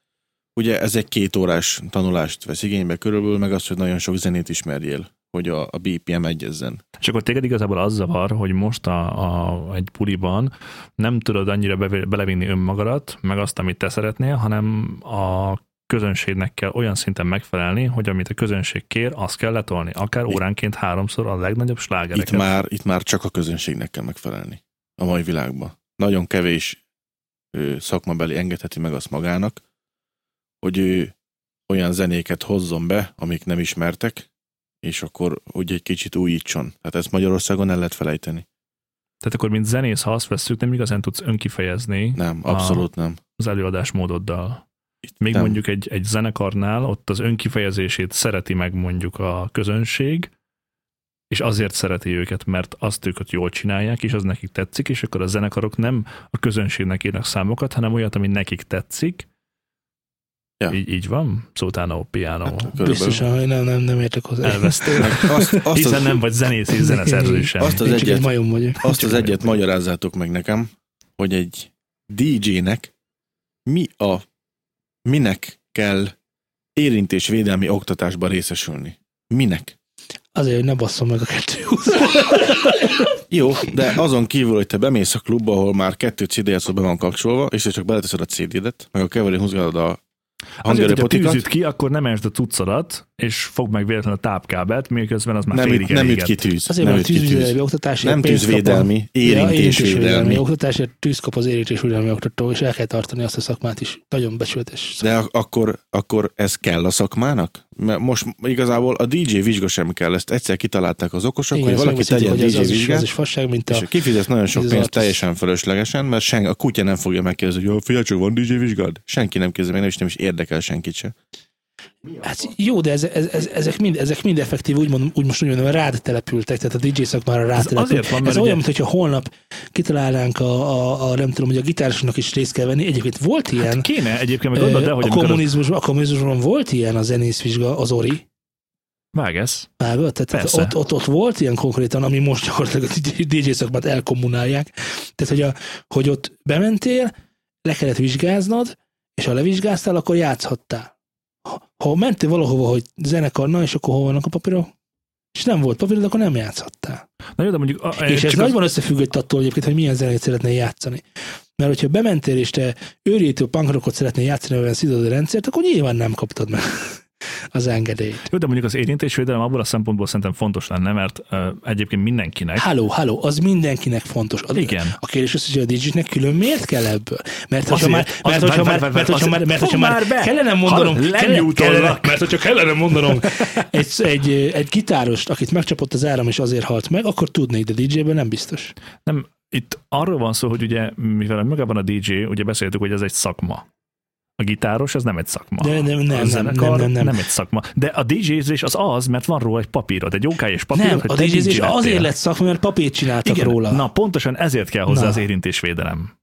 Ugye ez egy két órás tanulást vesz igénybe körülbelül, meg az, hogy nagyon sok zenét ismerjél, hogy a, a BPM egyezzen. És akkor téged igazából az zavar, hogy most a, a, egy puliban nem tudod annyira be, belevinni önmagadat, meg azt, amit te szeretnél, hanem a közönségnek kell olyan szinten megfelelni, hogy amit a közönség kér, azt kell letolni. Akár óránként háromszor a legnagyobb slágereket. Itt már, itt már csak a közönségnek kell megfelelni a mai világban. Nagyon kevés ő, szakmabeli engedheti meg azt magának, hogy ő olyan zenéket hozzon be, amik nem ismertek, és akkor úgy egy kicsit újítson. Tehát ezt Magyarországon el lehet felejteni. Tehát akkor, mint zenész, ha azt vesszük, nem igazán tudsz önkifejezni Nem, abszolút nem. az előadásmódoddal. Itt Még nem. mondjuk egy, egy zenekarnál ott az önkifejezését szereti meg mondjuk a közönség, és azért szereti őket, mert azt őket jól csinálják, és az nekik tetszik, és akkor a zenekarok nem a közönségnek írnak számokat, hanem olyat, ami nekik tetszik, Ja. Így, így van? Szótánó, piano. Hát, Körülbelül. Biztosan, hogy nem, nem, nem értek hozzá. Elvesztél. Azt, azt, Hiszen az, nem vagy zenész és zeneszerző sem. Azt az Én egyet- egy majom vagyok. azt az egyet magyarázzátok meg nekem, hogy egy DJ-nek mi a, minek kell érintésvédelmi oktatásban részesülni. Minek? Azért, hogy ne basszom meg a kettő Jó, de azon kívül, hogy te bemész a klubba, ahol már kettő CD be van kapcsolva, és te csak beleteszed a CD-det, meg a keverő húzgálod a Azért, hogyha tűzüt ki, akkor nem esd a cuccodat, és fog meg véletlenül a tápkábelt, miközben az már nem, félig nem üt ki tűz. Azért, nem mert tűzvédelmi oktatásért Nem tűzvédelmi, Ja, érintésvédelmi. oktatásért tűz kap az érintésvédelmi oktató, és el kell tartani azt a szakmát is. Nagyon becsületes. De ak- akkor, akkor ez kell a szakmának? Mert most igazából a DJ vizsga sem kell, ezt egyszer kitalálták az okosok, Igen, hogy valaki tegyen hogy DJ az, vizsgát, az is fasság, mint a... és kifizet nagyon sok pénzt teljesen fölöslegesen, mert sen, a kutya nem fogja megkérdezni, hogy "Jó, figyelj csak, van DJ vizsgád? Senki nem kérdezi, meg nem is, nem is érdekel senkit se. Hát jó, de ez, ez, ez, ezek, mind, ezek mind effektív, úgy, mondom, úgy most úgy mondom, rád települtek, tehát a DJ szakmára rád Ez települt. azért van, ez ugye- olyan, mintha holnap kitalálnánk a, a, a, nem tudom, hogy a gitárosnak is részt kell venni. Egyébként volt ilyen, Hát kéne egyébként, meg ö, gondold el, hogy a, az... kommunizmusban, a kommunizmusban volt ilyen a zenészvizsga, az Ori, Vágesz? Vágod? Tehát, tehát Persze. ott, ott, ott, volt ilyen konkrétan, ami most gyakorlatilag a DJ szakmát elkommunálják. Tehát, hogy, a, hogy ott bementél, le kellett vizsgáznod, és ha levizsgáztál, akkor játszhattál. Ha, mentél valahova, hogy zenekar, na és akkor hol vannak a papírok? És nem volt papírod, akkor nem játszhattál. Na jó, de mondjuk... A, és ez csak az- nagyban összefüggött attól egyébként, hogy milyen zenét szeretnél játszani. Mert hogyha bementél, és te őrjétől punkrockot szeretnél játszani, olyan szidod a rendszert, akkor nyilván nem kaptad meg az engedélyt. Jó, de mondjuk az érintésvédelem abból a szempontból szerintem fontos lenne, mert uh, egyébként mindenkinek. Háló, háló, az mindenkinek fontos. Az, Igen. A kérdés az, hogy a DJ-nek külön miért kell ebből? Mert hogyha Azért, már, mert hogyha várj, már, mert hogyha várj, már, mert hogyha már kellene mondanom, kellene, mert hogyha kellene mondanom egy, egy, egy gitárost, akit megcsapott az áram és azért halt meg, akkor tudnék, de DJ-ben nem biztos. Nem, itt arról van szó, hogy ugye, mivel magában a DJ, ugye beszéltük, hogy ez egy szakma. A gitáros, ez nem egy szakma. De nem, nem, a nem, nem, nem, nem. nem egy szakma. De a DJ-zés az az, mert van róla egy papírod, egy OK-es papírod, Nem, hogy a DJ-zés DJ azért lett szakma, mert papírt csináltak Igen, róla. na pontosan ezért kell hozzá Na. az érintésvédelem.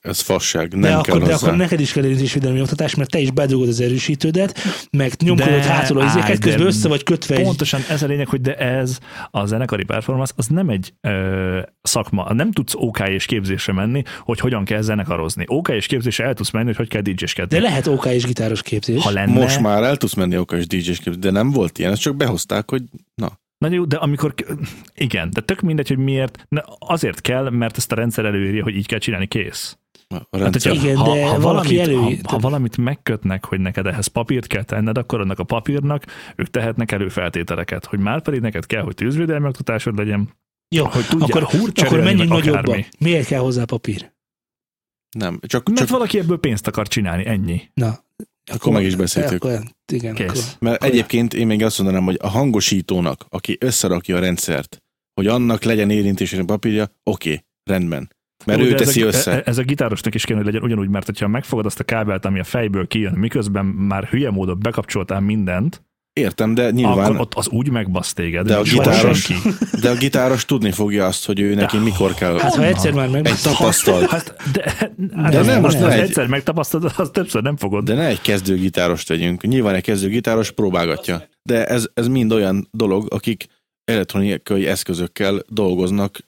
Ez fasság, nem de, kell akkor, de hozzá. akkor neked is kell érintésvédelmi oktatás, mert te is bedugod az erősítődet, meg nyomkodod De- hátul a állj, izéket, de közben össze vagy kötve egy Pontosan ez a lényeg, hogy de ez a zenekari performance, az nem egy ö, szakma. Nem tudsz OK és képzésre menni, hogy hogyan kell zenekarozni. OK és képzésre el tudsz menni, hogy hogy kell DJ-skedni. De lehet OK és gitáros képzés. ha lenne, Most már el tudsz menni okos DJ-s de nem volt ilyen, ezt csak behozták, hogy na, Na jó, de amikor, igen, de tök mindegy, hogy miért, ne, azért kell, mert ezt a rendszer előírja, hogy így kell csinálni, kész. A Hát, rendszer. hogyha, Igen, ha, de ha, valaki valamit, elő- ha, ha valamit megkötnek, hogy neked ehhez papírt kell tenned, akkor annak a papírnak ők tehetnek elő feltételeket, hogy már pedig neked kell, hogy tűzvédelmi oktatásod legyen, Jó, hogy tudjál akkor, akkor menjünk nagyobba. Miért kell hozzá papír? Nem, csak, Mert csak valaki ebből pénzt akar csinálni, ennyi. Na, Akkor meg is beszéltük. Akkor, igen, Kész. Akkor, Mert Akkor- egyébként én még azt mondanám, hogy a hangosítónak, aki összerakja a rendszert, hogy annak legyen érintésére papírja, oké, rendben. Mert Ó, ő de teszi ez a, össze. Ez a gitárosnak is kéne, hogy legyen ugyanúgy, mert ha megfogad azt a kábelt, ami a fejből kijön, miközben már hülye módon bekapcsoltál mindent, Értem, de Nyilván, akkor ott az úgy megbasz téged. De a gitáros- senki. de a gitáros tudni fogja azt, hogy ő neki mikor kell. Hát ha egyszer már meg... egy tapasztalt. Hát, de, De de nem, nem, most az egy- egyszer megtapasztalod, az többször nem fogod. De ne egy kezdő gitáros tegyünk. Nyilván egy kezdő gitáros próbálgatja. De ez, ez mind olyan dolog, akik elektronikai eszközökkel dolgoznak,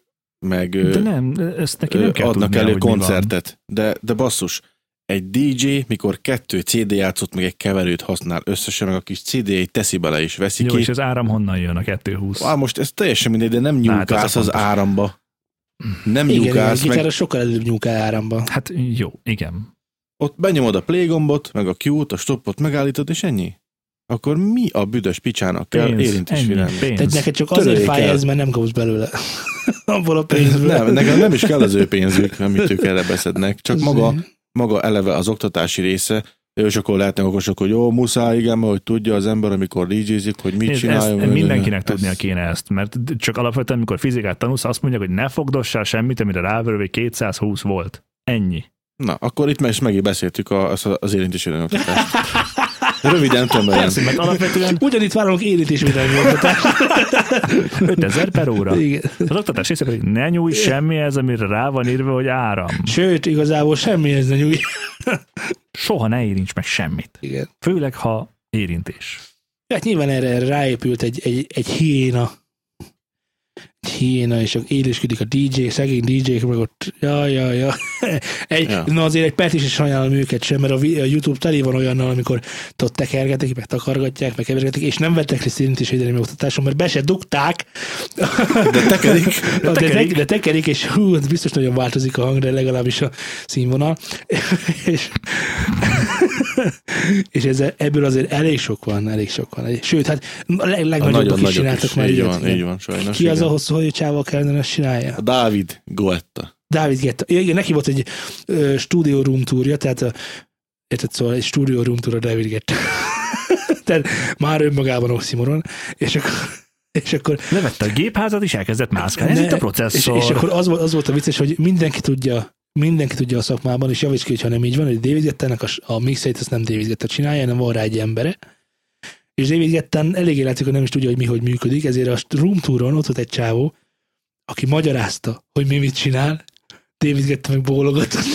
meg De nem, ezt neki nem kell adnak tudnia, elő hogy mi van. koncertet. De, de basszus, egy DJ, mikor kettő CD játszott, meg egy keverőt használ összesen, meg a kis CD-jét teszi bele és veszi Jó, ki. és az áram honnan jön a 220? Á, most ez teljesen mindegy, de nem Hát, nyúlkálsz az fontos. áramba. Nem Igen, igen, nyúlkálsz, meg gitáros sokkal előbb nyúkál áramban. Hát jó, igen. ott benyomod a play gombot, meg a Q-t, a stoppot megállítod, és ennyi. Akkor mi a büdös picsának kell Pénz, érintésvédelmi? Tehát neked csak azért Töröljék fáj el. ez, mert nem kapsz belőle. Abból a pénzből. Nem, nekem nem is kell az ő pénzük, amit ők erre beszednek, csak maga, maga eleve az oktatási része, és akkor lehetnek okosok, hogy jó, muszáj, igen, mert hogy tudja az ember, amikor DJ-zik, hogy mit csináljon. ezt mindenkinek Ez- tudnia kéne ezt, mert csak alapvetően, amikor fizikát tanulsz, azt mondják, hogy ne fogdossál semmit, amire ráverő 220 volt. Ennyi. Na, akkor itt meg is megint beszéltük a, az, az érintésvédelmi oktatást. Röviden, tömören. Persze, mert alapvetően Ugyanitt vállalunk érintésvédelmi oktatást. 5000 per óra. Igen. Az oktatás része pedig ne nyújj semmihez, amire rá van írva, hogy áram. Sőt, igazából semmihez ne nyújj. Soha ne érints meg semmit. Igen. Főleg, ha érintés. Hát nyilván erre, ráépült egy, egy, egy hiéna, hiéna, és élősködik a DJ, szegény DJ-k, meg ott, ja, ja, ja. Egy, Ja. Na azért egy perc is sajnálom őket sem, mert a, YouTube teli van olyannal, amikor ott tekergetik, meg takargatják, meg kevergetik, és nem vettek részt érintésvédelmi oktatáson, mert be se dugták, De tekerik. de, de, tekerik. de tekerik, és hú, biztos nagyon változik a hang, de legalábbis a színvonal. és és ez, ebből azért elég sok van, elég sok van. Sőt, hát leg, A legnagyobbak is csináltak is. már Így ilyet. van, igen. így van, sajnos. Ki az a igen. hosszú hajú csávó kellene ezt csinálja? A Dávid Goetta. Dávid Getta. Ja, igen, neki volt egy ö, studio room túrja, tehát a, érted, szóval egy studio room túra David Getta. tehát már önmagában oximoron, és akkor, és akkor Levette a gépházat, és elkezdett mászkálni. Ez itt a és, processzor. és akkor az volt, az volt a vicces, hogy mindenki tudja, mindenki tudja a szakmában, és javíts ki, ha nem így van, hogy David Gettának a, a mixeit azt nem David Getta csinálja, hanem van rá egy embere. És David Gettán eléggé látszik, hogy nem is tudja, hogy mi hogy működik, ezért a room touron ott volt egy csávó, aki magyarázta, hogy mi mit csinál, David Getta meg bólogatott.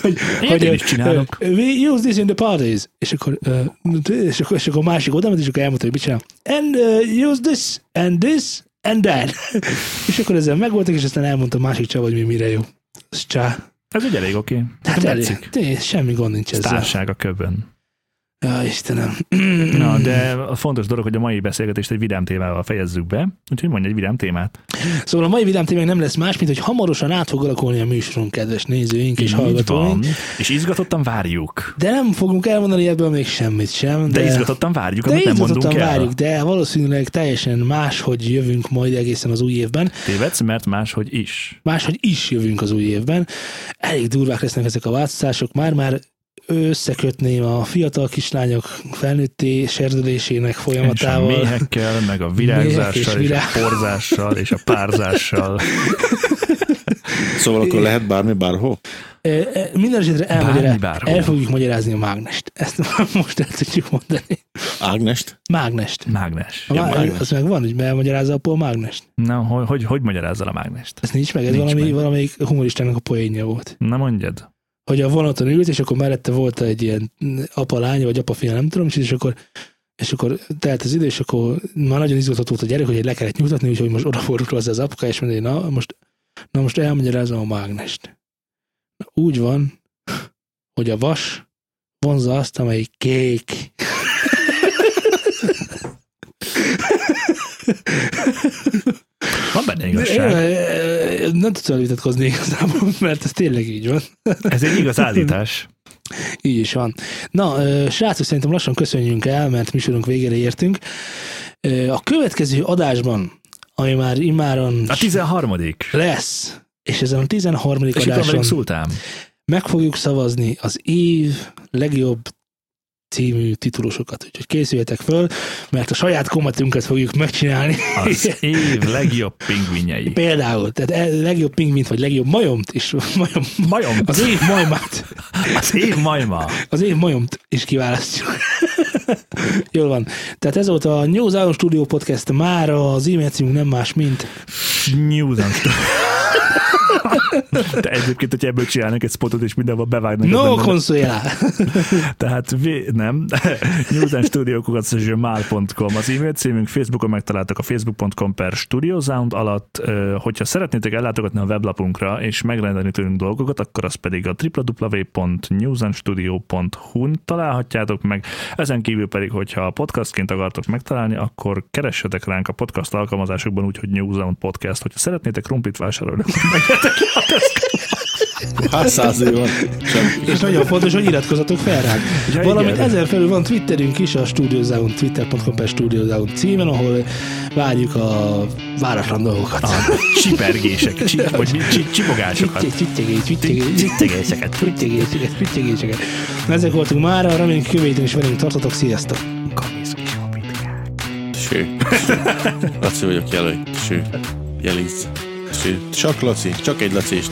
hogy, én is csinálok. we use this in the parties. És akkor, uh, és akkor, és akkor a másik oda ment, és akkor elmondta, hogy mit csinál. And uh, use this, and this, and that. és akkor ezzel megvoltak, és aztán elmondta a másik csava, hogy mi mire jó. Ez csá. Ez egy elég oké. Hát Nekem elég, semmi gond nincs ezzel. Sztárság a köbön. Ja, Istenem. Na, de a fontos dolog, hogy a mai beszélgetést egy vidám témával fejezzük be, úgyhogy mondj egy vidám témát. Szóval a mai vidám témánk nem lesz más, mint hogy hamarosan át fog alakulni a műsorunk, kedves nézőink és hallgatóink. van. És izgatottan várjuk. De nem fogunk elmondani ebből még semmit sem. De, de izgatottan várjuk, de amit nem mondunk el. várjuk, de valószínűleg teljesen máshogy jövünk majd egészen az új évben. Tévedsz, mert máshogy is. Máshogy is jövünk az új évben. Elég durvák lesznek ezek a változások. Már-már összekötném a fiatal kislányok felnőtté serdülésének És a folyamatával. méhekkel, meg a és virágzással, és, virág. a porzással, és a párzással. Szóval akkor lehet bármi bárhol? Minden esetre Bármi elmagyará- bárhol. el fogjuk magyarázni a mágnest. Ezt most el tudjuk mondani. Ágnest? Mágnest. Mágnes. A má- mágnes. az meg van, hogy elmagyarázza a Paul mágnest. Na, hogy, hogy, hogy magyarázzal a mágnest? Ez nincs meg, ez Nincs valami, meg. valamelyik humoristának a poénja volt. Na mondjad. Hogy a vonaton ült, és akkor mellette volt egy ilyen apa-lánya, vagy apa-fia, nem tudom, és akkor és akkor telt az idő, és akkor már nagyon izgatott volt a gyerek, hogy le kellett nyugtatni, úgyhogy most odafordult hozzá az apuka, és mondja, na most, na most elmagyarázom a mágnest. Úgy van, hogy a vas vonza azt, amelyik kék. Van benne igazság. De, Nem tudsz vele vitatkozni igazából, mert ez tényleg így van. Ez egy igaz állítás. Így is van. Na, ö, srácok, szerintem lassan köszönjünk el, mert műsorunk végére értünk. Ö, A következő adásban, ami már immáron A 13. lesz, és ezen a 13. És adáson velünk Szultán. meg fogjuk szavazni az év legjobb című titulusokat. Úgyhogy készüljetek föl, mert a saját komatünket fogjuk megcsinálni. Az év legjobb pingvinjei. Például, tehát e- legjobb pingvint, vagy legjobb majomt is, majom, Majom. az év majmát, Az év majma. az év majomt is kiválasztjuk. Jól van. Tehát ez volt a New Zion Studio Podcast már az e-mail címünk nem más, mint Newsen. De egyébként, hogyha ebből csinálnak egy spotot, és mindenhol bevágnak. No Consuela. Tehát vé- nem. newsandstudiókukat.gmail.com az e-mail címünk, Facebookon megtaláltak a facebook.com per studiosound alatt. Hogyha szeretnétek ellátogatni a weblapunkra és megrendelni tőlünk dolgokat, akkor az pedig a www.newsandstudio.hu-n találhatjátok meg. Ezen kívül pedig, hogyha podcastként akartok megtalálni, akkor keressetek ránk a podcast alkalmazásokban úgy, hogy New Podcast. Hogyha szeretnétek krumplit vásárolni, menjetek ki a Hát száz év van. Sem. És nagyon fontos, hogy iratkozatok fel ránk. Ja, Valamint igen. ezer felül van Twitterünk is, a Studio Zone, twitter.com per Studio Zone címen, ahol várjuk a váratlan dolgokat. a csipergések, csi, vagy mi- csi, csipogásokat. Csittyegés, csittyegés, Csittegéseket. csittyegéseket, csittyegéseket. Na, Ezek voltunk már, reméljük kövéten is velünk tartotok, sziasztok! Ső. Laci vagyok, jelölj. Ső. Jelíz. Csak Laci. Csak egy Laci és.